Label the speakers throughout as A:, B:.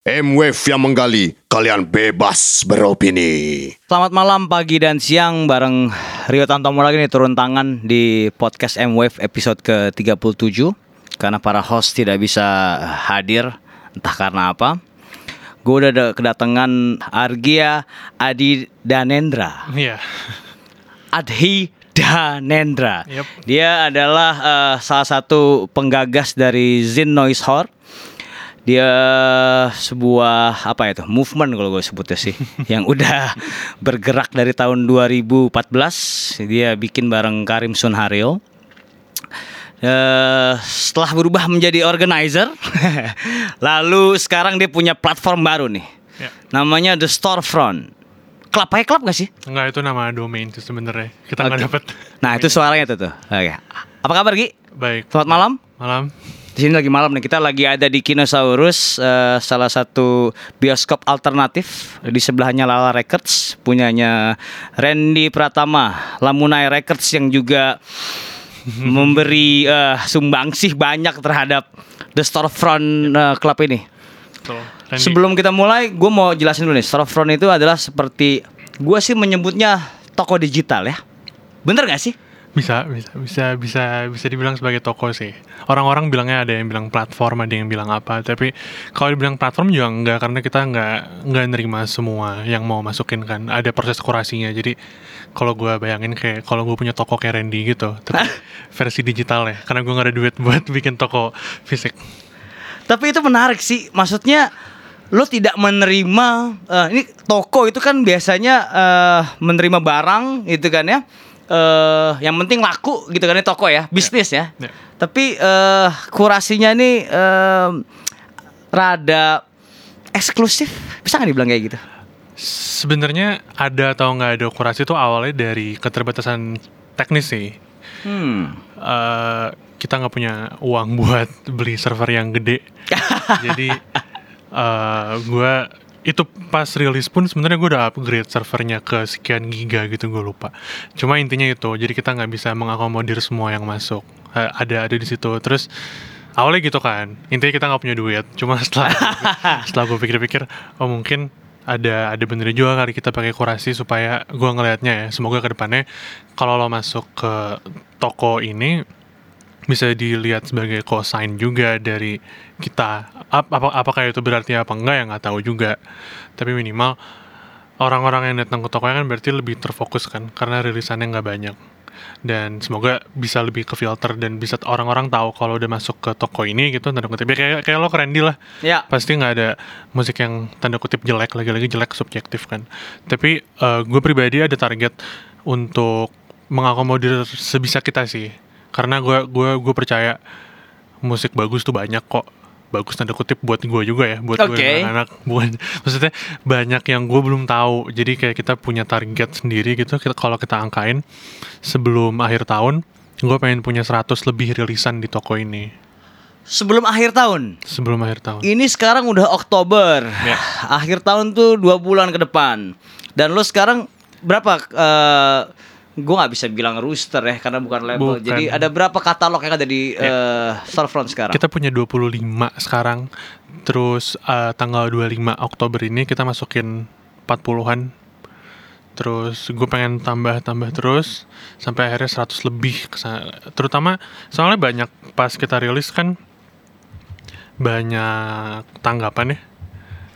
A: M-Wave yang menggali, kalian bebas beropini.
B: Selamat malam, pagi, dan siang bareng Rio Tantomo lagi nih turun tangan di podcast M-Wave episode ke-37 Karena para host tidak bisa hadir, entah karena apa Gue udah ada kedatangan Argia Adi Danendra
C: Iya.
B: Adhi Danendra
C: Yep.
B: Dia adalah eh, salah satu penggagas dari Zin Noise Hor dia sebuah apa itu movement kalau gue sebutnya sih yang udah bergerak dari tahun 2014 dia bikin bareng Karim Sunharil Eh, setelah berubah menjadi organizer lalu sekarang dia punya platform baru nih
C: Ya.
B: namanya The Storefront Klub pakai klub gak sih?
C: Enggak itu nama domain sih sebenarnya. Kita nggak
B: Oke.
C: dapat.
B: Nah itu suaranya tuh tuh. Oke. Apa kabar Gi?
C: Baik.
B: Selamat malam.
C: Malam.
B: Di sini lagi malam nih. Kita lagi ada di Kinosaurus, eh, salah satu bioskop alternatif di sebelahnya Lala Records, punyanya Randy Pratama, Lamunai Records yang juga memberi eh, sumbangsih banyak terhadap The Storefront eh, Club ini.
C: Betul.
B: Sebelum kita mulai, gue mau jelasin dulu nih. Storefront itu adalah seperti gue sih menyebutnya toko digital ya. Bener gak sih?
C: Bisa bisa bisa bisa bisa dibilang sebagai toko sih. Orang-orang bilangnya ada yang bilang platform, ada yang bilang apa. Tapi kalau dibilang platform juga enggak karena kita enggak enggak nerima semua yang mau masukin kan. Ada proses kurasinya. Jadi kalau gue bayangin kayak kalau gue punya toko kayak Randy gitu, tapi versi digital ya. Karena gue nggak ada duit buat bikin toko fisik.
B: Tapi itu menarik sih. Maksudnya lo tidak menerima eh, ini toko itu kan biasanya eh, menerima barang gitu kan ya. Eh yang penting laku gitu kan ya toko ya, bisnis ya.
C: Ya.
B: Tapi eh kurasinya nih eh, rada eksklusif. Bisa nggak dibilang kayak gitu?
C: Sebenarnya ada atau nggak ada kurasi itu awalnya dari keterbatasan teknis sih.
B: Hmm.
C: Eh, kita nggak punya uang buat beli server yang gede. Jadi eh gue itu pas rilis pun sebenarnya gue udah upgrade servernya ke sekian giga gitu gue lupa. Cuma intinya itu, jadi kita nggak bisa mengakomodir semua yang masuk. Eh, ada ada di situ. Terus awalnya gitu kan, intinya kita nggak punya duit. Cuma setelah setelah gue pikir-pikir, oh mungkin ada ada benernya juga kali kita pakai kurasi supaya gue ngelihatnya ya. Semoga ke depannya kalau lo masuk ke toko ini bisa dilihat sebagai cosign juga dari kita. Ap- Apa apakah itu berarti apa enggak ya nggak tahu juga. Tapi minimal orang-orang yang datang ke tokonya kan berarti lebih terfokus kan karena rilisannya nggak banyak. Dan semoga bisa lebih ke filter dan bisa orang-orang tahu kalau udah masuk ke toko ini gitu tanda kutip ya kayak kayak lo keren lah
B: Ya.
C: pasti nggak ada musik yang tanda kutip jelek lagi-lagi jelek subjektif kan tapi gue pribadi ada target untuk mengakomodir sebisa kita sih karena gue gue gue percaya musik bagus tuh banyak kok bagus tanda kutip buat gue juga ya buat gue
B: Oke.
C: yang anak bukan maksudnya banyak yang gue belum tahu jadi kayak kita punya target sendiri gitu kita kalau kita angkain sebelum akhir tahun gue pengen punya 100 lebih rilisan di toko ini
B: Sebelum akhir tahun.
C: sebelum akhir tahun
B: Ini sekarang udah Oktober.
C: Ya.
B: Akhir tahun tuh dua bulan ke depan. Dan lo sekarang berapa? eh gue nggak bisa bilang rooster ya karena bukan label.
C: Bukan.
B: Jadi ada berapa katalog yang ada di eh, storefront sekarang?
C: Kita punya 25 sekarang. Terus eh, tanggal 25 Oktober ini kita masukin 40-an. Terus gue pengen tambah-tambah terus sampai akhirnya 100 lebih ke sana. Terutama soalnya banyak pas kita rilis kan banyak tanggapan ya.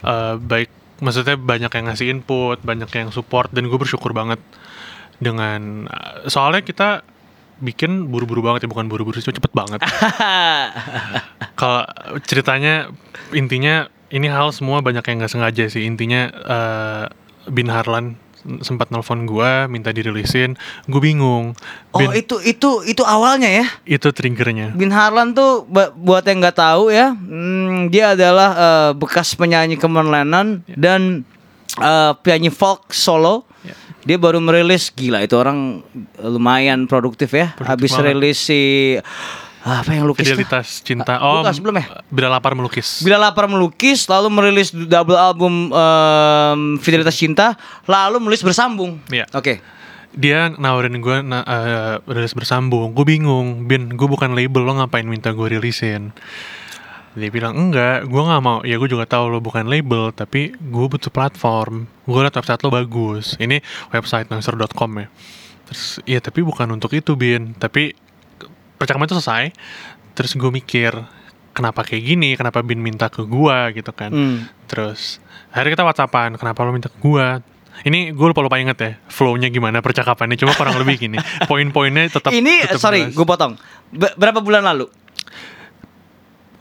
C: Eh, baik maksudnya banyak yang ngasih input, banyak yang support dan gue bersyukur banget dengan soalnya kita bikin buru-buru banget ya bukan buru-buru sih cepet banget. Kalau ceritanya intinya ini hal semua banyak yang nggak sengaja sih. Intinya eh, Bin Harlan sempat nelpon gue minta dirilisin. Gue bingung.
B: Oh
C: Bin,
B: itu itu itu awalnya ya.
C: itu triggernya.
B: Bin Harlan tuh buat yang nggak tahu ya, hmm, dia adalah eh, bekas penyanyi kemenlenan dan eh, penyanyi folk solo. Dia baru merilis gila itu orang lumayan produktif ya.
C: Produktif
B: Habis
C: banget.
B: rilis si apa yang lukis tuh?
C: fidelitas cinta
B: Ah,
C: oh
B: bukan, sebelum ya?
C: bila lapar melukis
B: Bila lapar melukis, lalu merilis double album em, Fidelitas Cinta, lalu menulis bersambung.
C: Iya.
B: Oke.
C: dia nawarin gue na eh, rilis bersambung gue bingung bin gue bukan label lo ngapain minta gue rilisin Dia bilang enggak, gue nggak mau. Ya gue juga tahu lo bukan label, tapi gue butuh platform. Gue liat website lo bagus. Ini website noiser.com ya. Terus ya tapi bukan untuk itu bin. Tapi percakapan itu selesai. Terus gue mikir kenapa kayak gini, kenapa bin minta ke gue gitu kan.
B: Hmm.
C: Terus akhirnya kita whatsappan, kenapa lo minta ke gue? Ini gue lupa lupa inget ya flow-nya gimana percakapannya cuma kurang lebih gini poin-poinnya tetap
B: Ini
C: tetap
B: sorry, gue potong. Be- berapa bulan lalu?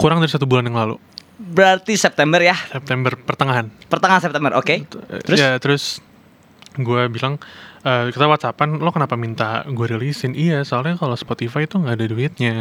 C: Kurang dari satu bulan yang lalu.
B: Berarti September ya,
C: September pertengahan.
B: Pertengahan September, oke? Terus?
C: ya terus gue bilang eh, kita whatsappan lo kenapa minta gue rilisin? Iya soalnya kalau Spotify itu nggak ada duitnya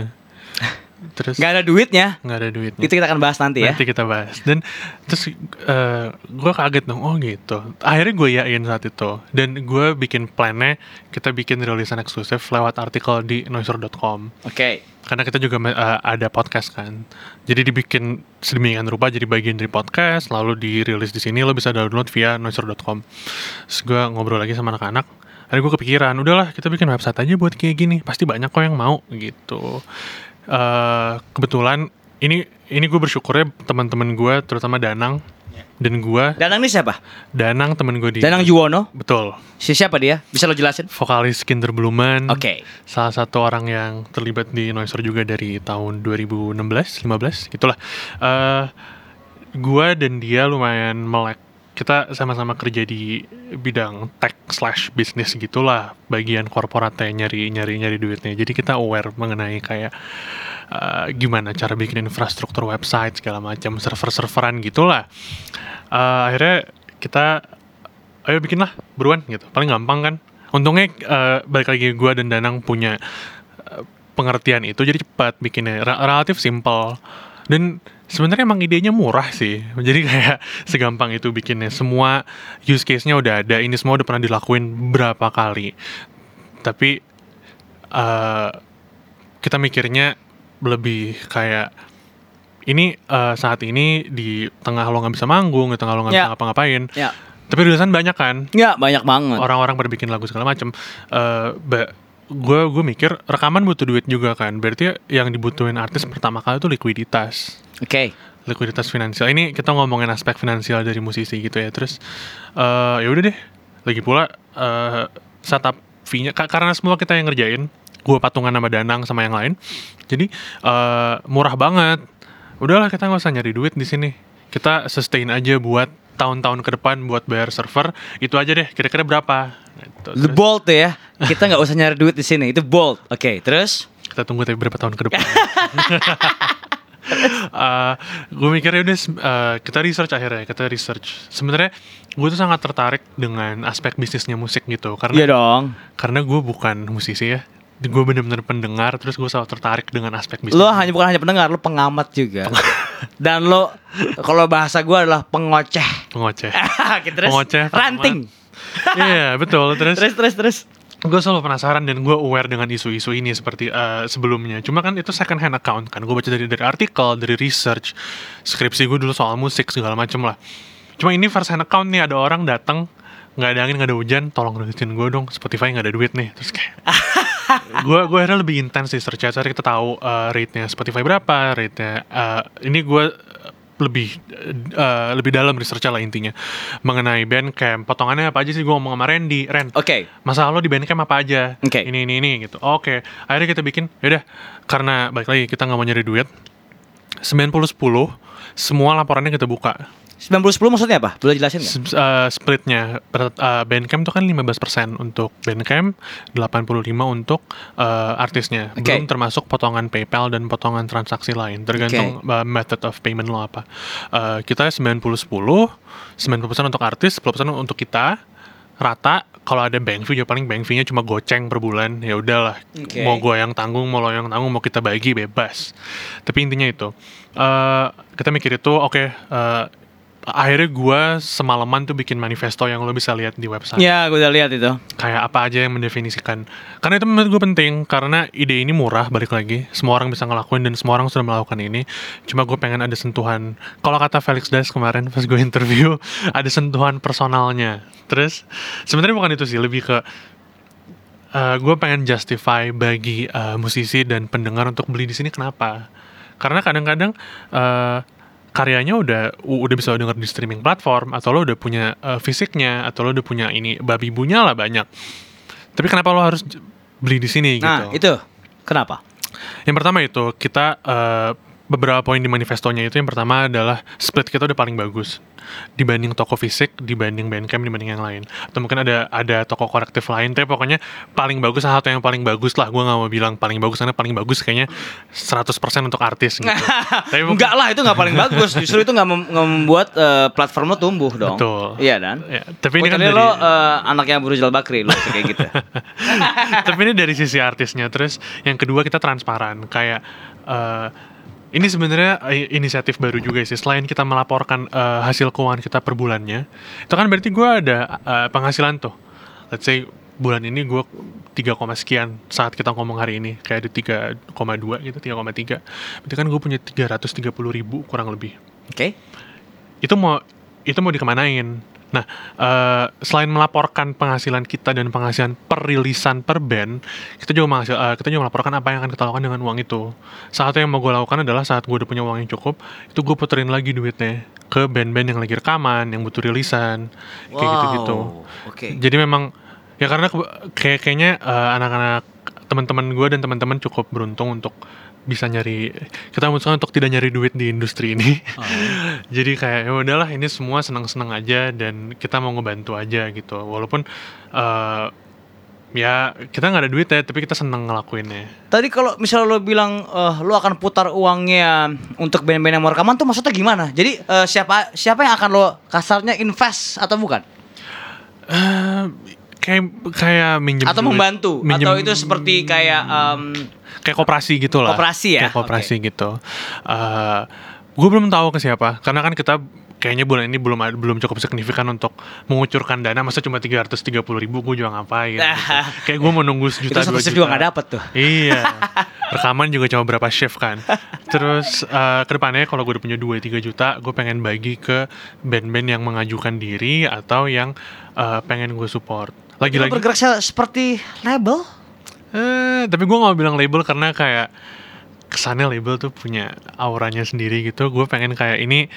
C: terus?
B: Gak ada duitnya.
C: nggak ada duitnya.
B: Itu kita akan bahas nanti ya.
C: nanti kita bahas. Dan terus eh, gue kaget dong oh gitu. Akhirnya gue yakin saat itu. Dan gue bikin plannya kita bikin rilisan eksklusif lewat artikel di noiser.com
B: Oke.
C: karena kita juga eh, ada podcast kan. Jadi dibikin sedemikian rupa jadi bagian dari podcast lalu dirilis di sini lo bisa download via noiser.com terus gue ngobrol lagi sama anak-anak. Akhirnya gue kepikiran udahlah kita bikin website aja buat kayak gini. Pasti banyak kok yang mau gitu Eh, kebetulan ini ini gue bersyukurnya teman-teman gue terutama Danang dan gue
B: Danang ini siapa?
C: Danang temen gue di
B: Danang Juwono.
C: betul
B: Si siapa dia? Bisa lo jelasin?
C: vokalis Kinder Blumen
B: Oke.
C: salah satu orang yang terlibat di Noiser juga dari tahun 2016 15 gitulah eh gua dan dia lumayan melek kita sama-sama kerja di bidang tech slash bisnis gitulah bagian korporatnya nyari nyari nyari duitnya. Jadi kita aware mengenai kayak eh, gimana cara bikin infrastruktur website segala macam server-serveran gitulah. Eh, akhirnya kita ayo bikin lah buruan gitu. Paling gampang kan. Untungnya eh, balik lagi gue dan Danang punya eh, pengertian itu jadi cepat bikinnya. Relatif simple dan sebenarnya emang idenya murah sih. Jadi kayak segampang itu bikinnya. Semua use case-nya udah ada. Ini semua udah pernah dilakuin berapa kali. Tapi eh, kita mikirnya lebih kayak ini eh, saat ini di tengah lo nggak bisa manggung di tengah lo nggak
B: Ya.
C: bisa ngapa-ngapain.
B: Ya.
C: tapi rilisan banyak kan?
B: Ya, banyak banget.
C: orang-orang pada bikin lagu segala macem. Eh gue gue mikir rekaman butuh duit juga kan. Berarti yang dibutuhin artis pertama kali itu likuiditas.
B: Oke.
C: likuiditas finansial. Ini kita ngomongin aspek finansial dari musisi gitu ya. Terus eh ya udah deh. Lagi pula eh setup fee-nya ka- karena semua kita yang ngerjain gue patungan sama Danang sama yang lain jadi eh murah banget. Udahlah kita nggak usah nyari duit di sini. Kita sustain aja buat tahun-tahun ke depan buat bayar server itu aja deh kira-kira berapa Gitu.
B: The bold ya. Kita nggak usah nyari duit di sini. Itu bold. Oke, terus?
C: kita tunggu tapi berapa tahun ke depan gue mikirnya udah eh, kita research akhirnya kita research sebenarnya gue tuh sangat tertarik dengan aspek bisnisnya musik gitu karena
B: Iya dong.
C: karena gue bukan musisi ya gue bener-bener pendengar terus gue selalu tertarik dengan aspek bisnis
B: Lo hanya bukan hanya pendengar, lo pengamat juga. Dan lo kalau bahasa gua adalah pengoceh.
C: pengoceh
B: terus
C: Pengoceh,
B: ranting.
C: iya betul terus
B: Terus terus terus.
C: gue selalu penasaran dan gue aware dengan isu-isu ini seperti eh, sebelumnya. Cuma kan itu second hand account kan. Gue baca dari dari artikel, dari research, skripsi gue dulu soal musik segala macem lah. Cuma ini first hand account nih ada orang datang nggak ada angin nggak ada hujan, tolong rilisin gue dong. Spotify nggak ada duit nih. Terus kayak gue gue akhirnya lebih intens di search cari kita tahu eh, rate-nya Spotify berapa, rate-nya eh, ini gue lebih eh, lebih dalam research lah intinya mengenai Bandcamp potongannya apa aja sih gue ngomong sama Randy Ren
B: Oke.
C: masalah lo di Bandcamp apa aja
B: Oke.
C: ini ini ini gitu oke akhirnya kita bikin yaudah karena balik lagi kita nggak mau nyari duit 90 10 semua laporannya kita buka
B: 90-10 maksudnya apa? Boleh jelasin nggak?
C: Uh, splitnya uh, Bandcamp itu kan 15% untuk Bandcamp 85 untuk uh, artisnya
B: Oke.
C: belum termasuk potongan PayPal dan potongan transaksi lain tergantung uh, method of payment lo apa Uh, kita 90 10 90% untuk artis 10% untuk kita rata kalau ada bank fee ya paling bank fee-nya cuma goceng per bulan ya udahlah
B: Oke.
C: mau gue yang tanggung mau lo yang tanggung mau kita bagi bebas tapi intinya itu Eh, kita mikir itu oke eh, akhirnya gue semalaman tuh bikin manifesto yang lo bisa lihat di website.
B: Ya, gue udah lihat itu.
C: kayak apa aja yang mendefinisikan. Karena itu menurut gue penting karena ide ini murah balik lagi. Semua orang bisa ngelakuin dan semua orang sudah melakukan ini. Cuma gue pengen ada sentuhan. Kalau kata Felix Das kemarin pas gue interview ada sentuhan personalnya. Terus sebenarnya bukan itu sih lebih ke gue pengen justify bagi eh, musisi dan pendengar untuk beli di sini kenapa? Karena kadang-kadang eh, karyanya udah udah bisa denger di streaming platform atau lo udah punya eh, fisiknya atau lo udah punya ini babi bunya lah banyak. Tapi kenapa lo harus beli di sini
B: Nah,
C: gitu?
B: itu. Kenapa?
C: yang pertama itu kita eh, beberapa poin di manifestonya itu yang pertama adalah split kita udah paling bagus dibanding toko fisik, dibanding Bandcamp, dibanding yang lain. Atau mungkin ada ada toko korektif lain, tapi pokoknya paling bagus salah satu yang paling bagus lah. Gue nggak mau bilang paling bagus karena paling bagus kayaknya 100% untuk artis gitu. tapi mungkin-
B: Enggak lah, itu nggak paling bagus. Justru itu nggak mem- nggak membuat eh, platform lo tumbuh dong.
C: Betul.
B: Iya dan.
C: Ya, tapi ini
B: Oh,
C: kan
B: tadi
C: dari,
B: lo eh, anaknya Burujal Bakri lo kayak gitu.
C: tapi ini dari sisi artisnya. Terus yang kedua kita transparan. Kayak eh, ini sebenarnya eh, inisiatif baru juga sih. Selain kita melaporkan eh, hasil keuangan kita per bulannya, itu kan berarti gue ada eh, penghasilan tuh. Let's say bulan ini gue 3, koma sekian saat kita ngomong hari ini kayak ada 3,2 gitu 3,3 berarti kan gue punya 330 ribu kurang lebih
B: Oke.
C: itu mau itu mau dikemanain nah eh, selain melaporkan penghasilan kita dan penghasilan per rilisan per band kita juga menghasil, eh, kita juga melaporkan apa yang akan kita lakukan dengan uang itu saat yang mau gue lakukan adalah saat gue udah punya uang yang cukup itu gue puterin lagi duitnya ke band-band yang lagi rekaman yang butuh rilisan kayak gitu-gitu
B: Oke.
C: jadi memang ya karena kayak kayaknya eh, anak-anak teman-teman gue dan teman-teman cukup beruntung untuk bisa nyari kita memutuskan untuk tidak nyari duit di industri ini jadi kayak ya udahlah ini semua senang-senang aja dan kita mau ngebantu aja gitu walaupun eh, ya kita nggak ada duit ya tapi kita seneng ngelakuinnya
B: Tadi kalau misalnya lo bilang eh, lo akan putar uangnya untuk band-band yang mau rekaman tuh maksudnya gimana? Jadi eh, siapa siapa yang akan lo kasarnya invest atau bukan?
C: Eh, kayak kayak minjem
B: Atau
C: duit,
B: membantu?
C: minjem-
B: Atau itu seperti kayak em,
C: kayak koperasi gitu lah.
B: Koperasi ya?
C: Kayak koperasi gitu. gue belum tahu ke siapa, karena kan kita kayaknya bulan ini belum belum cukup signifikan untuk mengucurkan dana. Masa cuma 330 ribu gue juga ngapain? gitu. Kayak gue mau nunggu
B: itu
C: sejuta
B: satu
C: dua
B: shift
C: juta.
B: juga nggak dapet tuh.
C: Iya. Rekaman juga cuma berapa shift kan. Terus eh, ke depannya kalau gue udah punya 2-3 juta, gue pengen bagi ke band-band yang mengajukan diri atau yang eh, pengen gue support. Lagi-lagi.
B: bergerak se- seperti label?
C: Eh, tapi gue gak bilang label karena kayak kesannya label tuh punya auranya sendiri gitu. Gue pengen kayak ini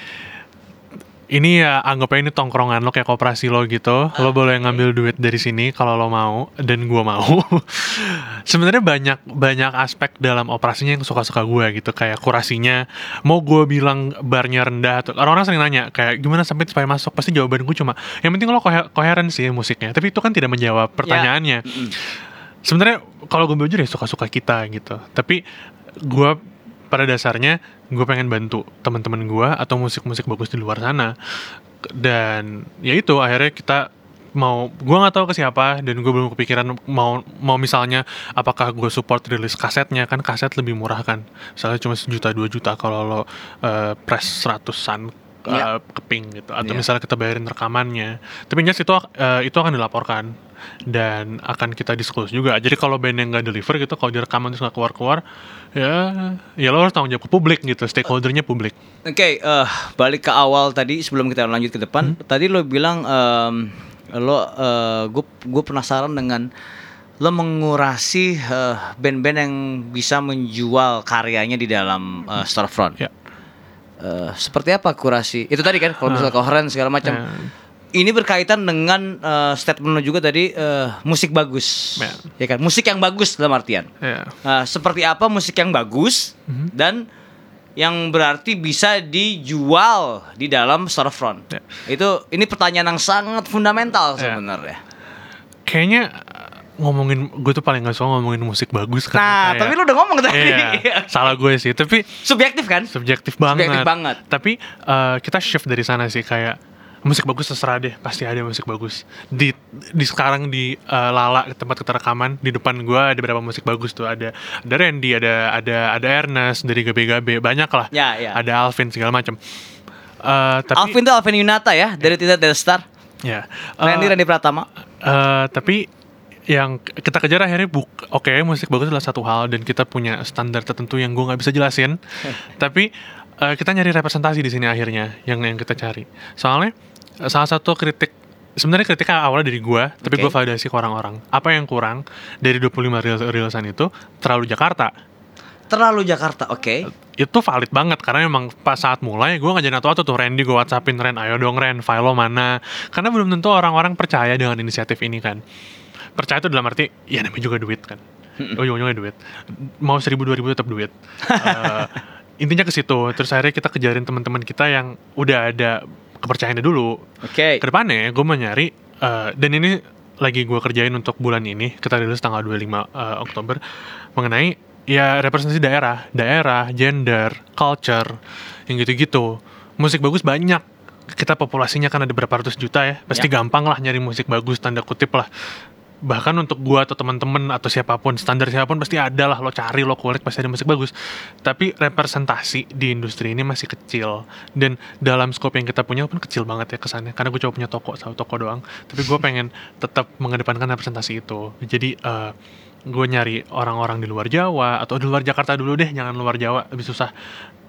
C: ini ya anggapnya ini tongkrongan lo kayak koperasi lo gitu. lo boleh ngambil duit dari sini kalau lo mau dan gue mau. Sebenarnya banyak banyak aspek dalam operasinya yang suka-suka gue gitu kayak kurasinya. Mau gue bilang barnya rendah atau orang-orang sering nanya kayak gimana sampai supaya masuk pasti jawaban gue cuma yang penting lo kohe- koheren sih musiknya. Tapi itu kan tidak menjawab pertanyaannya sebenarnya kalau gue jujur ya suka-suka kita gitu. Tapi gue pada dasarnya gue pengen bantu teman-teman gue atau musik-musik bagus di luar sana. Dan ya itu akhirnya kita mau gue nggak tahu ke siapa dan gue belum kepikiran mau mau misalnya apakah gue support rilis kasetnya. Kan kaset lebih murah kan. Misalnya cuma sejuta dua juta kalau lo eh, press seratusan
B: Ya.
C: eh, keping gitu. Atau
B: Ya.
C: misalnya kita bayarin rekamannya. Tapi jelas itu eh, itu akan dilaporkan dan akan kita disclose juga jadi kalau band yang nggak deliver gitu kalau direkaman terus nggak keluar keluar ya ya lo harus tanggung jawab ke publik gitu stakeholdernya publik
B: Oke, eh, balik ke awal tadi sebelum kita lanjut ke depan. Tadi lo bilang em, lo gue gue penasaran dengan lo mengurasi eh, band-band yang bisa menjual karyanya di dalam eh, storefront.
C: ya
B: Eh, seperti apa kurasi? Itu tadi kan kalau misalnya koheren segala macam.
C: Ya.
B: Ini berkaitan dengan eh, statement lo juga tadi eh, musik bagus,
C: Ya.
B: ya kan? Musik yang bagus dalam artian.
C: ya
B: Nah, seperti apa musik yang bagus
C: Mhm.
B: dan yang berarti bisa dijual di dalam storefront.
C: Ya.
B: Itu ini pertanyaan yang sangat fundamental
C: Ya.
B: sebenarnya.
C: kayaknya eh, ngomongin gue tuh paling gak suka ngomongin musik bagus
B: Nah,
C: karena kayak-
B: tapi lu udah ngomong tadi.
C: Iya, salah gue sih tapi
B: Subjektif kan?
C: subjektif banget.
B: Subjektif banget.
C: Tapi eh, kita shift dari sana sih kayak musik bagus terserah deh, pasti ada musik bagus. Di di sekarang di eh, Lala tempat kita rekaman di depan gua ada beberapa musik bagus tuh ada ada Randy, ada ada ada Ernest dari GBGB, banyak lah.
B: Ya, ya.
C: Ada Alvin segala macam. Eh, tapi
B: Alvin tuh Alvin Yunata ya dari Tidak Del Star.
C: ya.
B: Randy
C: Eh,
B: Randy Pratama.
C: Eh, tapi yang kita kejar akhirnya buk oke musik bagus adalah satu hal dan kita punya standar tertentu yang gue nggak bisa jelasin tapi eh, kita nyari representasi di sini akhirnya yang yang kita cari soalnya salah satu kritik sebenarnya kritiknya awalnya dari gue tapi
B: Oke.
C: gue validasi ke orang-orang. Apa yang kurang dari 25 reel rilisan itu terlalu Jakarta.
B: Terlalu Jakarta, oke.
C: itu valid banget karena emang pas saat mulai gue ngajarin atau tuh Randy gue whatsappin Ren ayo dong Ren file lo mana? Karena belum tentu orang-orang percaya dengan inisiatif ini kan. Percaya itu dalam arti ya namanya juga duit kan. Ujung-ujungnya duit. Mau seribu dua ribu tetap duit. Eh, intinya ke situ. Terus akhirnya kita kejarin teman-teman kita yang udah ada kepercayaannya dulu.
B: Oke.
C: ke depannya gue mau nyari eh, dan ini lagi gue kerjain untuk bulan ini kita rilis tanggal 25 eh, Oktober mengenai ya representasi daerah daerah gender culture yang gitu-gitu. Musik bagus banyak. Kita populasinya kan ada berapa ratus juta ya. Pasti
B: Ya.
C: gampang lah nyari musik bagus tanda kutip lah bahkan untuk gua atau teman-teman atau siapa pun standar siapa pun pasti ada lah lo cari lo kulik pasti ada musik bagus. Tapi representasi di industri ini masih kecil. Dan dalam scope yang kita punya pun kecil banget ya kesannya. Karena gue cuma punya toko satu toko doang. Tapi gue pengen tetap mengedepankan representasi itu. Jadi eh, gue nyari orang-orang di luar Jawa atau di luar Jakarta dulu deh jangan luar Jawa lebih susah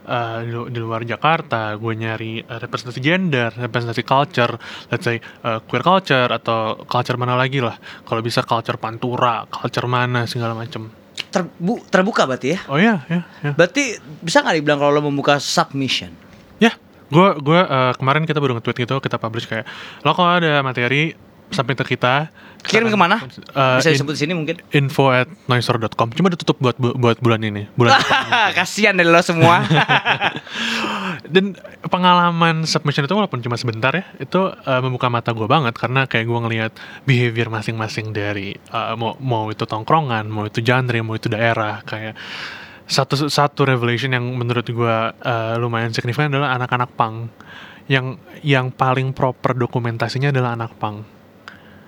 C: Eh, di, lu- di luar Jakarta gue nyari eh, representasi gender representasi culture let's say eh, queer culture atau culture mana lagi lah kalau bisa culture pantura culture mana segala macem
B: Terbu- terbuka berarti ya.
C: oh iya ya ya
B: Berarti bisa nggak dibilang kalau lo membuka submission?
C: ya gue gue eh, kemarin kita baru nge-tweet gitu kita publish kayak lo kalau ada materi sampai ke kita
B: Kirim ke mana?
C: Eh,
B: Bisa
C: in-
B: disebut di sini mungkin.
C: info at noisor.com cuma ditutup buat bu- buat bulan ini bulan.
B: Kasihan dari lo semua.
C: dan pengalaman submission itu walaupun cuma sebentar ya itu uh, membuka mata gue banget karena kayak gue ngelihat behavior masing-masing dari uh, mau mau itu tongkrongan mau itu genre mau itu daerah kayak satu satu revelation yang menurut gue uh, lumayan signifikan adalah anak-anak pang yang yang paling proper dokumentasinya adalah anak pang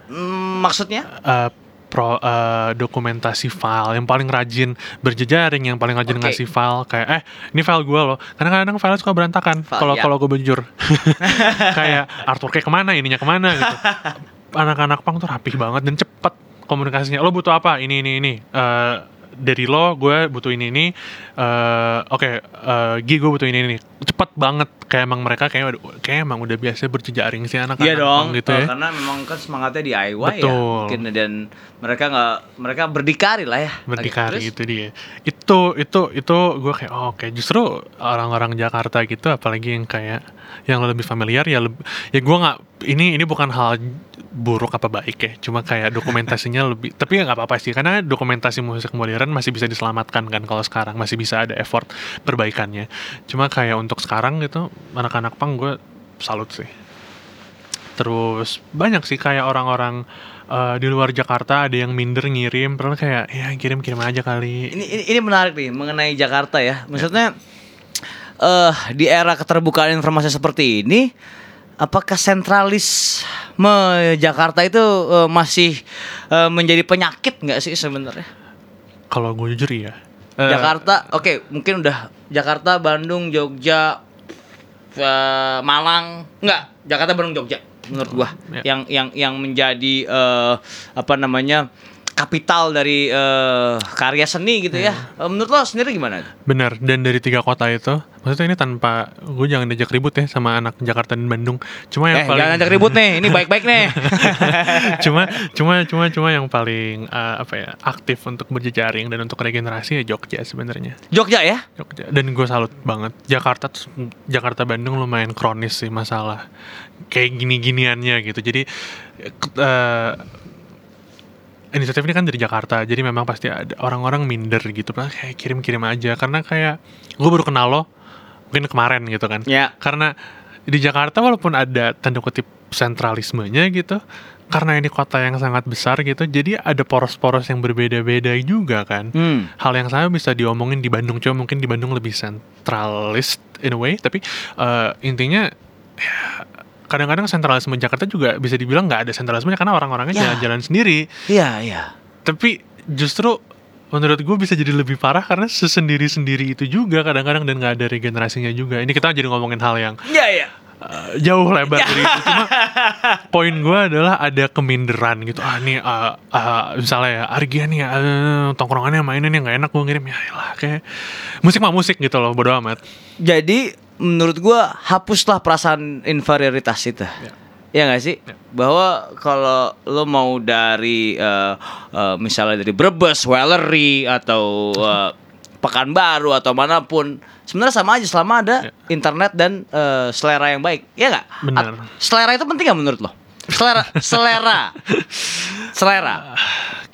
B: Hmm, maksudnya?
C: uh, pro uh, dokumentasi file. Yang paling rajin berjejaring yang paling rajin
B: Oke.
C: ngasih file. Kayak eh ini file gue loh. Karena kadang file suka berantakan kalau
B: ya.
C: kalau gue bujur kayak artworknya ke mana ininya ke mana gitu. Anak-anak pang tuh rapih banget dan cepet komunikasinya. Lo butuh apa? Ini ini ini. Eh, dari lo gue butuh ini ini. Eh, oke eh, Gi gue butuh ini ini cepet banget. Kayak emang mereka kayak kayak emang udah biasa berjejaring sih anak-anak
B: Iya dong,
C: gitu ya.
B: Karena memang kan semangatnya DIY ya,
C: Betul.
B: mungkin dan mereka nggak mereka berdikari lah ya.
C: berdikari
B: Terus?
C: itu dia. Itu itu itu gue kayak oh, oke. Justru orang-orang Jakarta gitu apalagi yang kayak yang lebih familiar ya leb- ya gue nggak ini ini bukan hal buruk apa baik ya. Cuma kayak dokumentasinya lebih tapi ya nggak apa-apa sih. Karena dokumentasi musik modern masih bisa diselamatkan kan kalau sekarang. Masih bisa ada effort perbaikannya. Cuma kayak untuk sekarang gitu anak-anak pang gue salut sih terus banyak sih kayak orang-orang eh, di luar Jakarta ada yang minder ngirim padahal kayak ya kirim kirim aja kali
B: Ini, ini ini menarik nih mengenai Jakarta ya. Maksudnya eh di era keterbukaan informasi seperti ini apakah sentralis Jakarta itu eh, masih eh, menjadi penyakit nggak sih sebenarnya?
C: kalau gue jujur ya
B: Jakarta, oke, mungkin udah Jakarta, Bandung, Jogja, eh, Malang, enggak, Jakarta, Bandung, Jogja, menurut gua,
C: Ya.
B: yang yang yang menjadi eh, apa namanya kapital dari eh, karya seni gitu ya. Eh, Menurut lo sendiri gimana?
C: benar dan dari tiga kota itu maksudnya ini tanpa gue jangan diajak ribut ya sama anak Jakarta dan Bandung cuma
B: Eh,
C: yang paling
B: jangan ajak ribut nih, ini baik-baik nih.
C: cuma cuma cuma cuma yang paling eh, apa ya aktif untuk berjejaring dan untuk regenerasi ya Jogja sebenarnya
B: Jogja ya?
C: Jogja dan gue salut banget Jakarta Jakarta Bandung lumayan kronis sih masalah kayak gini-giniannya gitu jadi eh, inisiatif ini kan dari Jakarta jadi memang pasti ada orang-orang minder gitu Padahal kayak kirim-kirim aja karena kayak gue baru kenal lo mungkin kemarin gitu kan
B: Ya.
C: karena di Jakarta walaupun ada tanda kutip sentralismenya gitu karena ini kota yang sangat besar gitu jadi ada poros-poros yang berbeda-beda juga kan
B: Hmm.
C: hal yang sama bisa diomongin di Bandung cuma mungkin di Bandung lebih sentralis in a way tapi eh, intinya ya, kadang-kadang sentralisme Jakarta juga bisa dibilang nggak ada sentralismenya karena orang-orangnya
B: Ya.
C: jalan-jalan sendiri
B: Iya, iya.
C: tapi justru menurut gue bisa jadi lebih parah karena sesendiri-sendiri itu juga kadang-kadang dan nggak ada regenerasinya juga ini kita jadi ngomongin hal yang
B: Iya, iya.
C: eh, jauh lebar dari itu cuma poin gue adalah ada keminderan gitu ah nih ah, ah, misalnya ya Argia nih eh, tongkrongannya mainnya nih nggak enak gue ngirim ya lah kayak musik mah musik gitu loh bodo amat
B: Jadi menurut gua hapuslah perasaan inferioritas itu.
C: Ya.
B: Ya nggak sih? Bahwa kalau lo mau dari eh, eh, misalnya dari Brebes, Wellery atau eh, Pekanbaru atau mana pun sebenarnya sama aja selama ada
C: Ya.
B: internet dan eh, selera yang baik ya nggak
C: Benar.
B: At- selera itu penting nggak menurut lo selera selera selera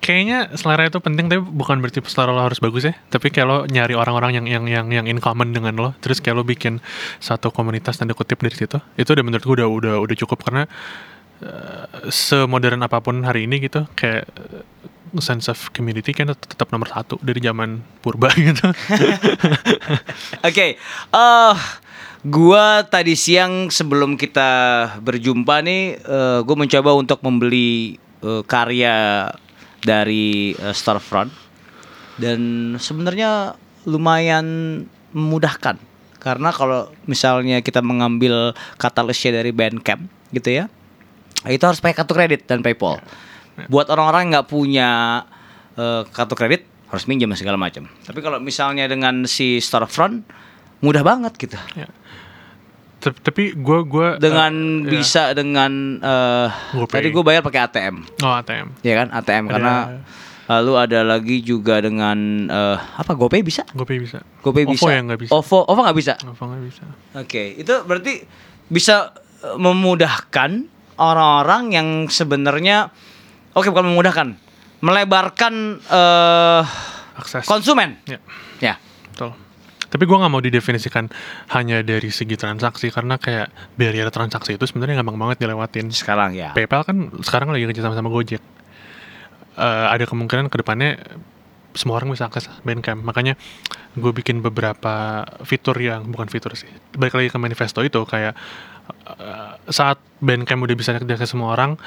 C: Kayaknya selera itu penting tapi bukan berarti selera lo harus bagus ya. Tapi kayak lo nyari orang-orang yang yang yang yang in common dengan lo, terus kayak lo bikin satu komunitas tanda kutip dari situ. Itu udah menurut gue udah udah udah cukup karena eh, semodern apa pun hari ini gitu kayak eh, sense of community kan tet- tetap nomor satu dari zaman purba gitu.
B: Oke, eh gua tadi siang sebelum kita berjumpa nih, eh gue mencoba untuk membeli eh, karya dari eh, Storefront dan sebenarnya lumayan memudahkan karena kalau misalnya kita mengambil katalognya dari Bandcamp gitu ya, itu harus pakai kartu kredit dan PayPal. Buat orang-orang yang nggak punya eh, kartu kredit harus minjem segala macam. Tapi kalau misalnya dengan si Storefront mudah banget gitu.
C: Tep- tapi gue gue
B: Dengan
C: ya.
B: bisa dengan eh,
C: GoPay.
B: tadi gue bayar pakai ATM,
C: oh ATM.
B: ya kan ATM
C: Ada-
B: karena lalu ada lagi juga dengan eh, apa GoPay bisa?
C: GoPay bisa.
B: GoPay
C: OVO
B: bisa.
C: yang nggak bisa.
B: OVO, OVO nggak bisa.
C: OVO nggak bisa.
B: Oke, itu berarti bisa memudahkan orang-orang yang sebenarnya oke bukan memudahkan, melebarkan eh
C: Akses.
B: konsumen.
C: Ya.
B: Ya.
C: Betul. Tapi gue nggak mau didefinisikan hanya dari segi transaksi karena kayak barrier transaksi itu sebenarnya gampang banget dilewatin.
B: Sekarang ya.
C: PayPal kan sekarang lagi kerja sama sama Gojek. Eh, ada kemungkinan ke depannya semua orang bisa akses Bandcamp. Makanya gue bikin beberapa fitur yang bukan fitur sih. Balik lagi ke manifesto itu kayak eh, saat Bandcamp udah bisa diakses semua orang,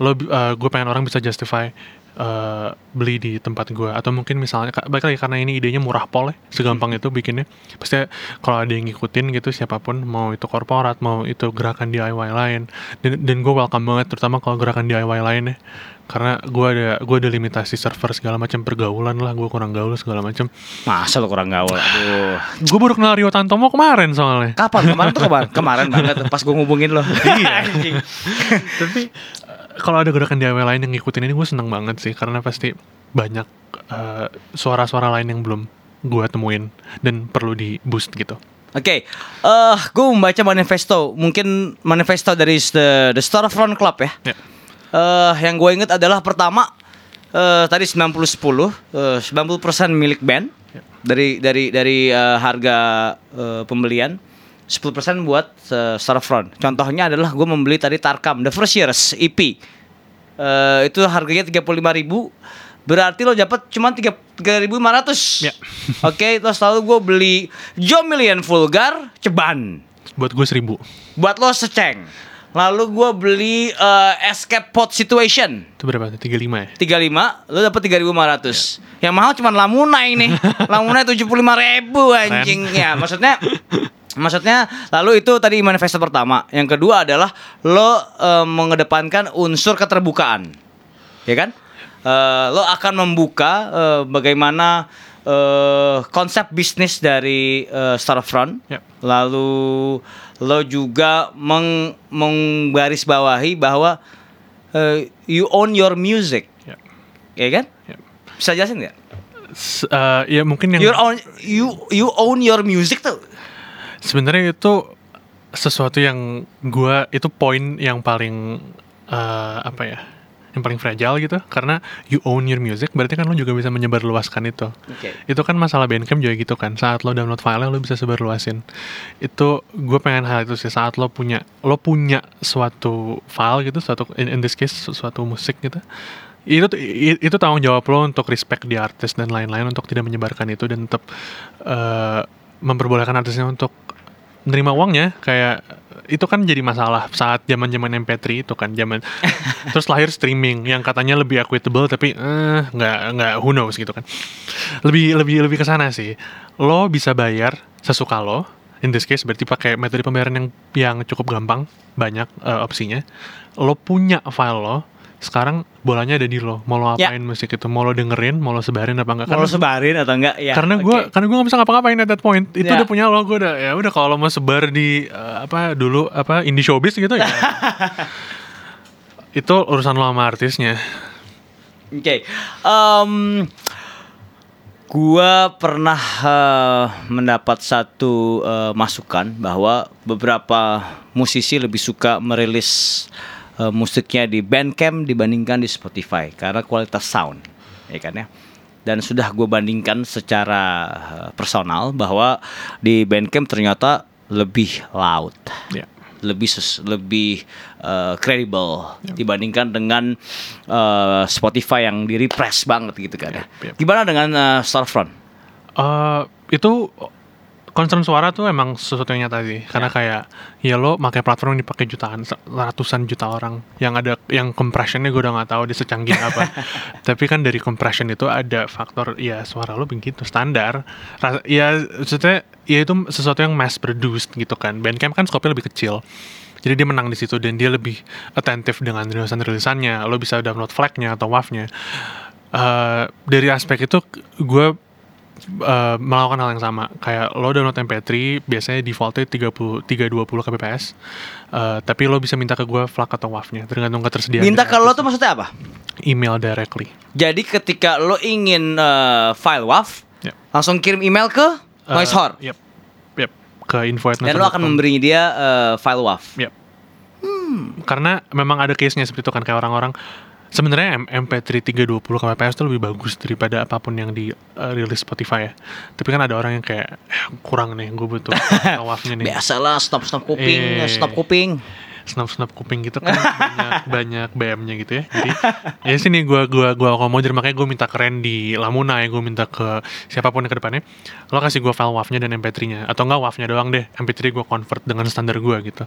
C: lo gue pengen orang bisa justify eh, beli di tempat gue atau mungkin misalnya balik lagi karena ini idenya murah pol ya segampang itu bikinnya pasti kalau ada yang ngikutin gitu siapa pun mau itu korporat mau itu gerakan DIY lain dan dan gue welcome banget terutama kalau gerakan DIY lain ya karena gue ada gue ada limitasi server segala macam pergaulan lah gue kurang gaul segala macam
B: Masa lo kurang gaul? Aduh.
C: gue baru kenal Rio Tantomo kemarin soalnya
B: Kapan? Kemarin tuh kemarin? Kemarin banget pas gue ngubungin lo.
C: Iya. Tapi kalau ada gerakan DIY lain yang ngikutin ini gue seneng banget sih karena pasti banyak eh, suara-suara lain yang belum gue temuin dan perlu di boost gitu
B: Oke, eh gue membaca manifesto, mungkin manifesto dari the, the Storefront Club ya.
C: ya
B: Eh yang gue inget adalah pertama eh tadi 90 10, eh 90% milik band
C: Ya.
B: dari dari dari eh, harga eh, pembelian. 10% buat eh, Storefront. Contohnya adalah gue membeli tadi Tarkam The First Years EP. Eh itu harganya 35.000 Berarti lo dapat cuma 3 3.500.
C: Ya.
B: Oke, terus lalu gue beli Joe Million Vulgar Ceban
C: buat gue seribu
B: buat lo seceng. Lalu gue beli eh, Escape Pod Situation
C: itu berapa tuh 35 ya
B: 35, lo dapet 3500. Yang mahal cuma Lamunai nih. Lamunai 75 ribu anjing. Ya, maksudnya Maksudnya lalu itu tadi manifesto pertama. Yang kedua adalah lo eh, mengedepankan unsur keterbukaan. Ya kan? Eh, lo akan membuka eh, bagaimana eh, konsep bisnis dari eh, Storefront.
C: Ya.
B: Lalu lo juga meng menggarisbawahi bahwa eh, you own your music,
C: ya
B: ya kan?
C: ya
B: Bisa jelasin nggak?
C: Eh, ya mungkin yang
B: You own you you own your music tuh.
C: Sebenarnya itu sesuatu yang gua itu poin yang paling eh, apa ya yang paling fragile gitu. Karena you own your music berarti kan lo juga bisa menyebarluaskan itu.
B: Oke.
C: itu kan masalah Bandcamp juga gitu kan. Saat lo download file lo bisa sebarluasin. Itu gue pengen hal itu sih saat lo punya lo punya suatu file gitu suatu in, in this case suatu musik gitu. Itu itu tanggung jawab lo untuk respect di artis dan lain-lain untuk tidak menyebarkan itu dan tetap eh, memperbolehkan artisnya untuk nerima uangnya kayak itu kan jadi masalah saat zaman zaman MP3 itu kan zaman terus lahir streaming yang katanya lebih equitable tapi eh nggak nggak who knows gitu kan. Lebih lebih lebih ke sana sih. Lo bisa bayar sesuka lo in this case berarti pakai metode pembayaran yang yang cukup gampang banyak eh, opsinya. Lo punya file lo sekarang bolanya ada di lo mau lo
B: Ya.
C: apain musik itu mau lo dengerin mau lo sebarin apa enggak
B: Mau lo sebarin atau enggak? Ya.
C: karena gue karena gue gak bisa ngapa-ngapain at that point itu
B: Ya.
C: udah punya lo gue udah ya udah kalau lo mau sebar di eh, apa dulu apa indie showbiz gitu ya itu urusan lo sama artisnya
B: Oke. Em, Gua pernah eh, mendapat satu eh, masukan bahwa beberapa musisi lebih suka merilis eh, musiknya di Bandcamp dibandingkan di Spotify karena kualitas sound, ya kan ya. Dan sudah gue bandingkan secara eh, personal bahwa di Bandcamp ternyata lebih loud
C: Ya.
B: lebih ses- lebih uh, credible dibandingkan dengan uh, Spotify yang di repress banget gitu kan ya.
C: Yep, yep.
B: Gimana dengan uh, Storefront?
C: Eh, itu concern suara tuh emang sesuatu yang nyata sih. Karena kayak ya lo pakai platform yang dipakai jutaan ratusan juta orang. Yang ada yang compressionnya gue udah nggak tahu dia secanggih apa. Tapi kan dari compression itu ada faktor ya suara lo begitu standar. Ras- ya maksudnya ya itu sesuatu yang mass produced gitu kan. Bandcamp kan scope lebih kecil. Jadi dia menang di situ dan dia lebih attentif dengan rilisan-rilisannya. Lo bisa download flagnya atau WAV-nya. Eh, dari aspek itu gue uh, melakukan hal yang sama kayak lo download MP3 biasanya defaultnya 30 320 kbps uh, tapi lo bisa minta ke gue FLAC atau WAV-nya tergantung ketersediaan
B: Minta ke lo tuh maksudnya apa?
C: email directly
B: Jadi ketika lo ingin uh, file WAV,
C: Ya.
B: langsung kirim email ke
C: Uh,
B: Noisehor
C: yep yep ke info
B: dan lo akan memberi dia uh, file WAV.
C: Yep. Karena memang ada case-nya seperti itu kan kayak orang-orang sebenarnya M- MP3 320 kbps itu lebih bagus daripada apa pun yang di uh, rilis Spotify ya. Tapi kan ada orang yang kayak eh, kurang nih, gue butuh WAV-nya nih.
B: Biasalah stop stop kuping,
C: Eh.
B: stop kuping.
C: snap-snap kuping gitu kan banyak banyak BM-nya gitu ya. Jadi ya sini gua gua gua akomodir makanya gue minta keren di Lamuna ya, gue minta ke siapa pun ke depannya. Lo kasih gue file WAV-nya dan MP3-nya atau enggak WAV-nya doang deh. MP3 gue convert dengan standar gua gitu.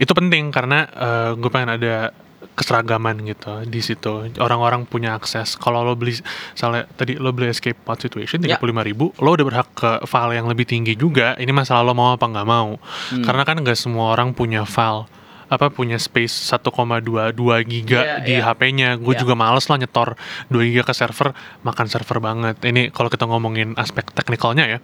C: Itu penting karena gue pengen ada keseragaman gitu di situ. Orang-orang punya akses. Kalau lo beli misalnya tadi lo beli escape pod situation
B: Ya.
C: tiga ribu lo udah berhak ke file yang lebih tinggi juga. Ini masalah lo mau apa nggak mau. Karena kan nggak semua orang punya file apa punya space 1,2 2 giga
B: Iya,
C: di
B: iya.
C: HP-nya gue
B: Iya.
C: juga males lah nyetor 2 giga ke server makan server banget. Ini kalau kita ngomongin aspek teknikalnya ya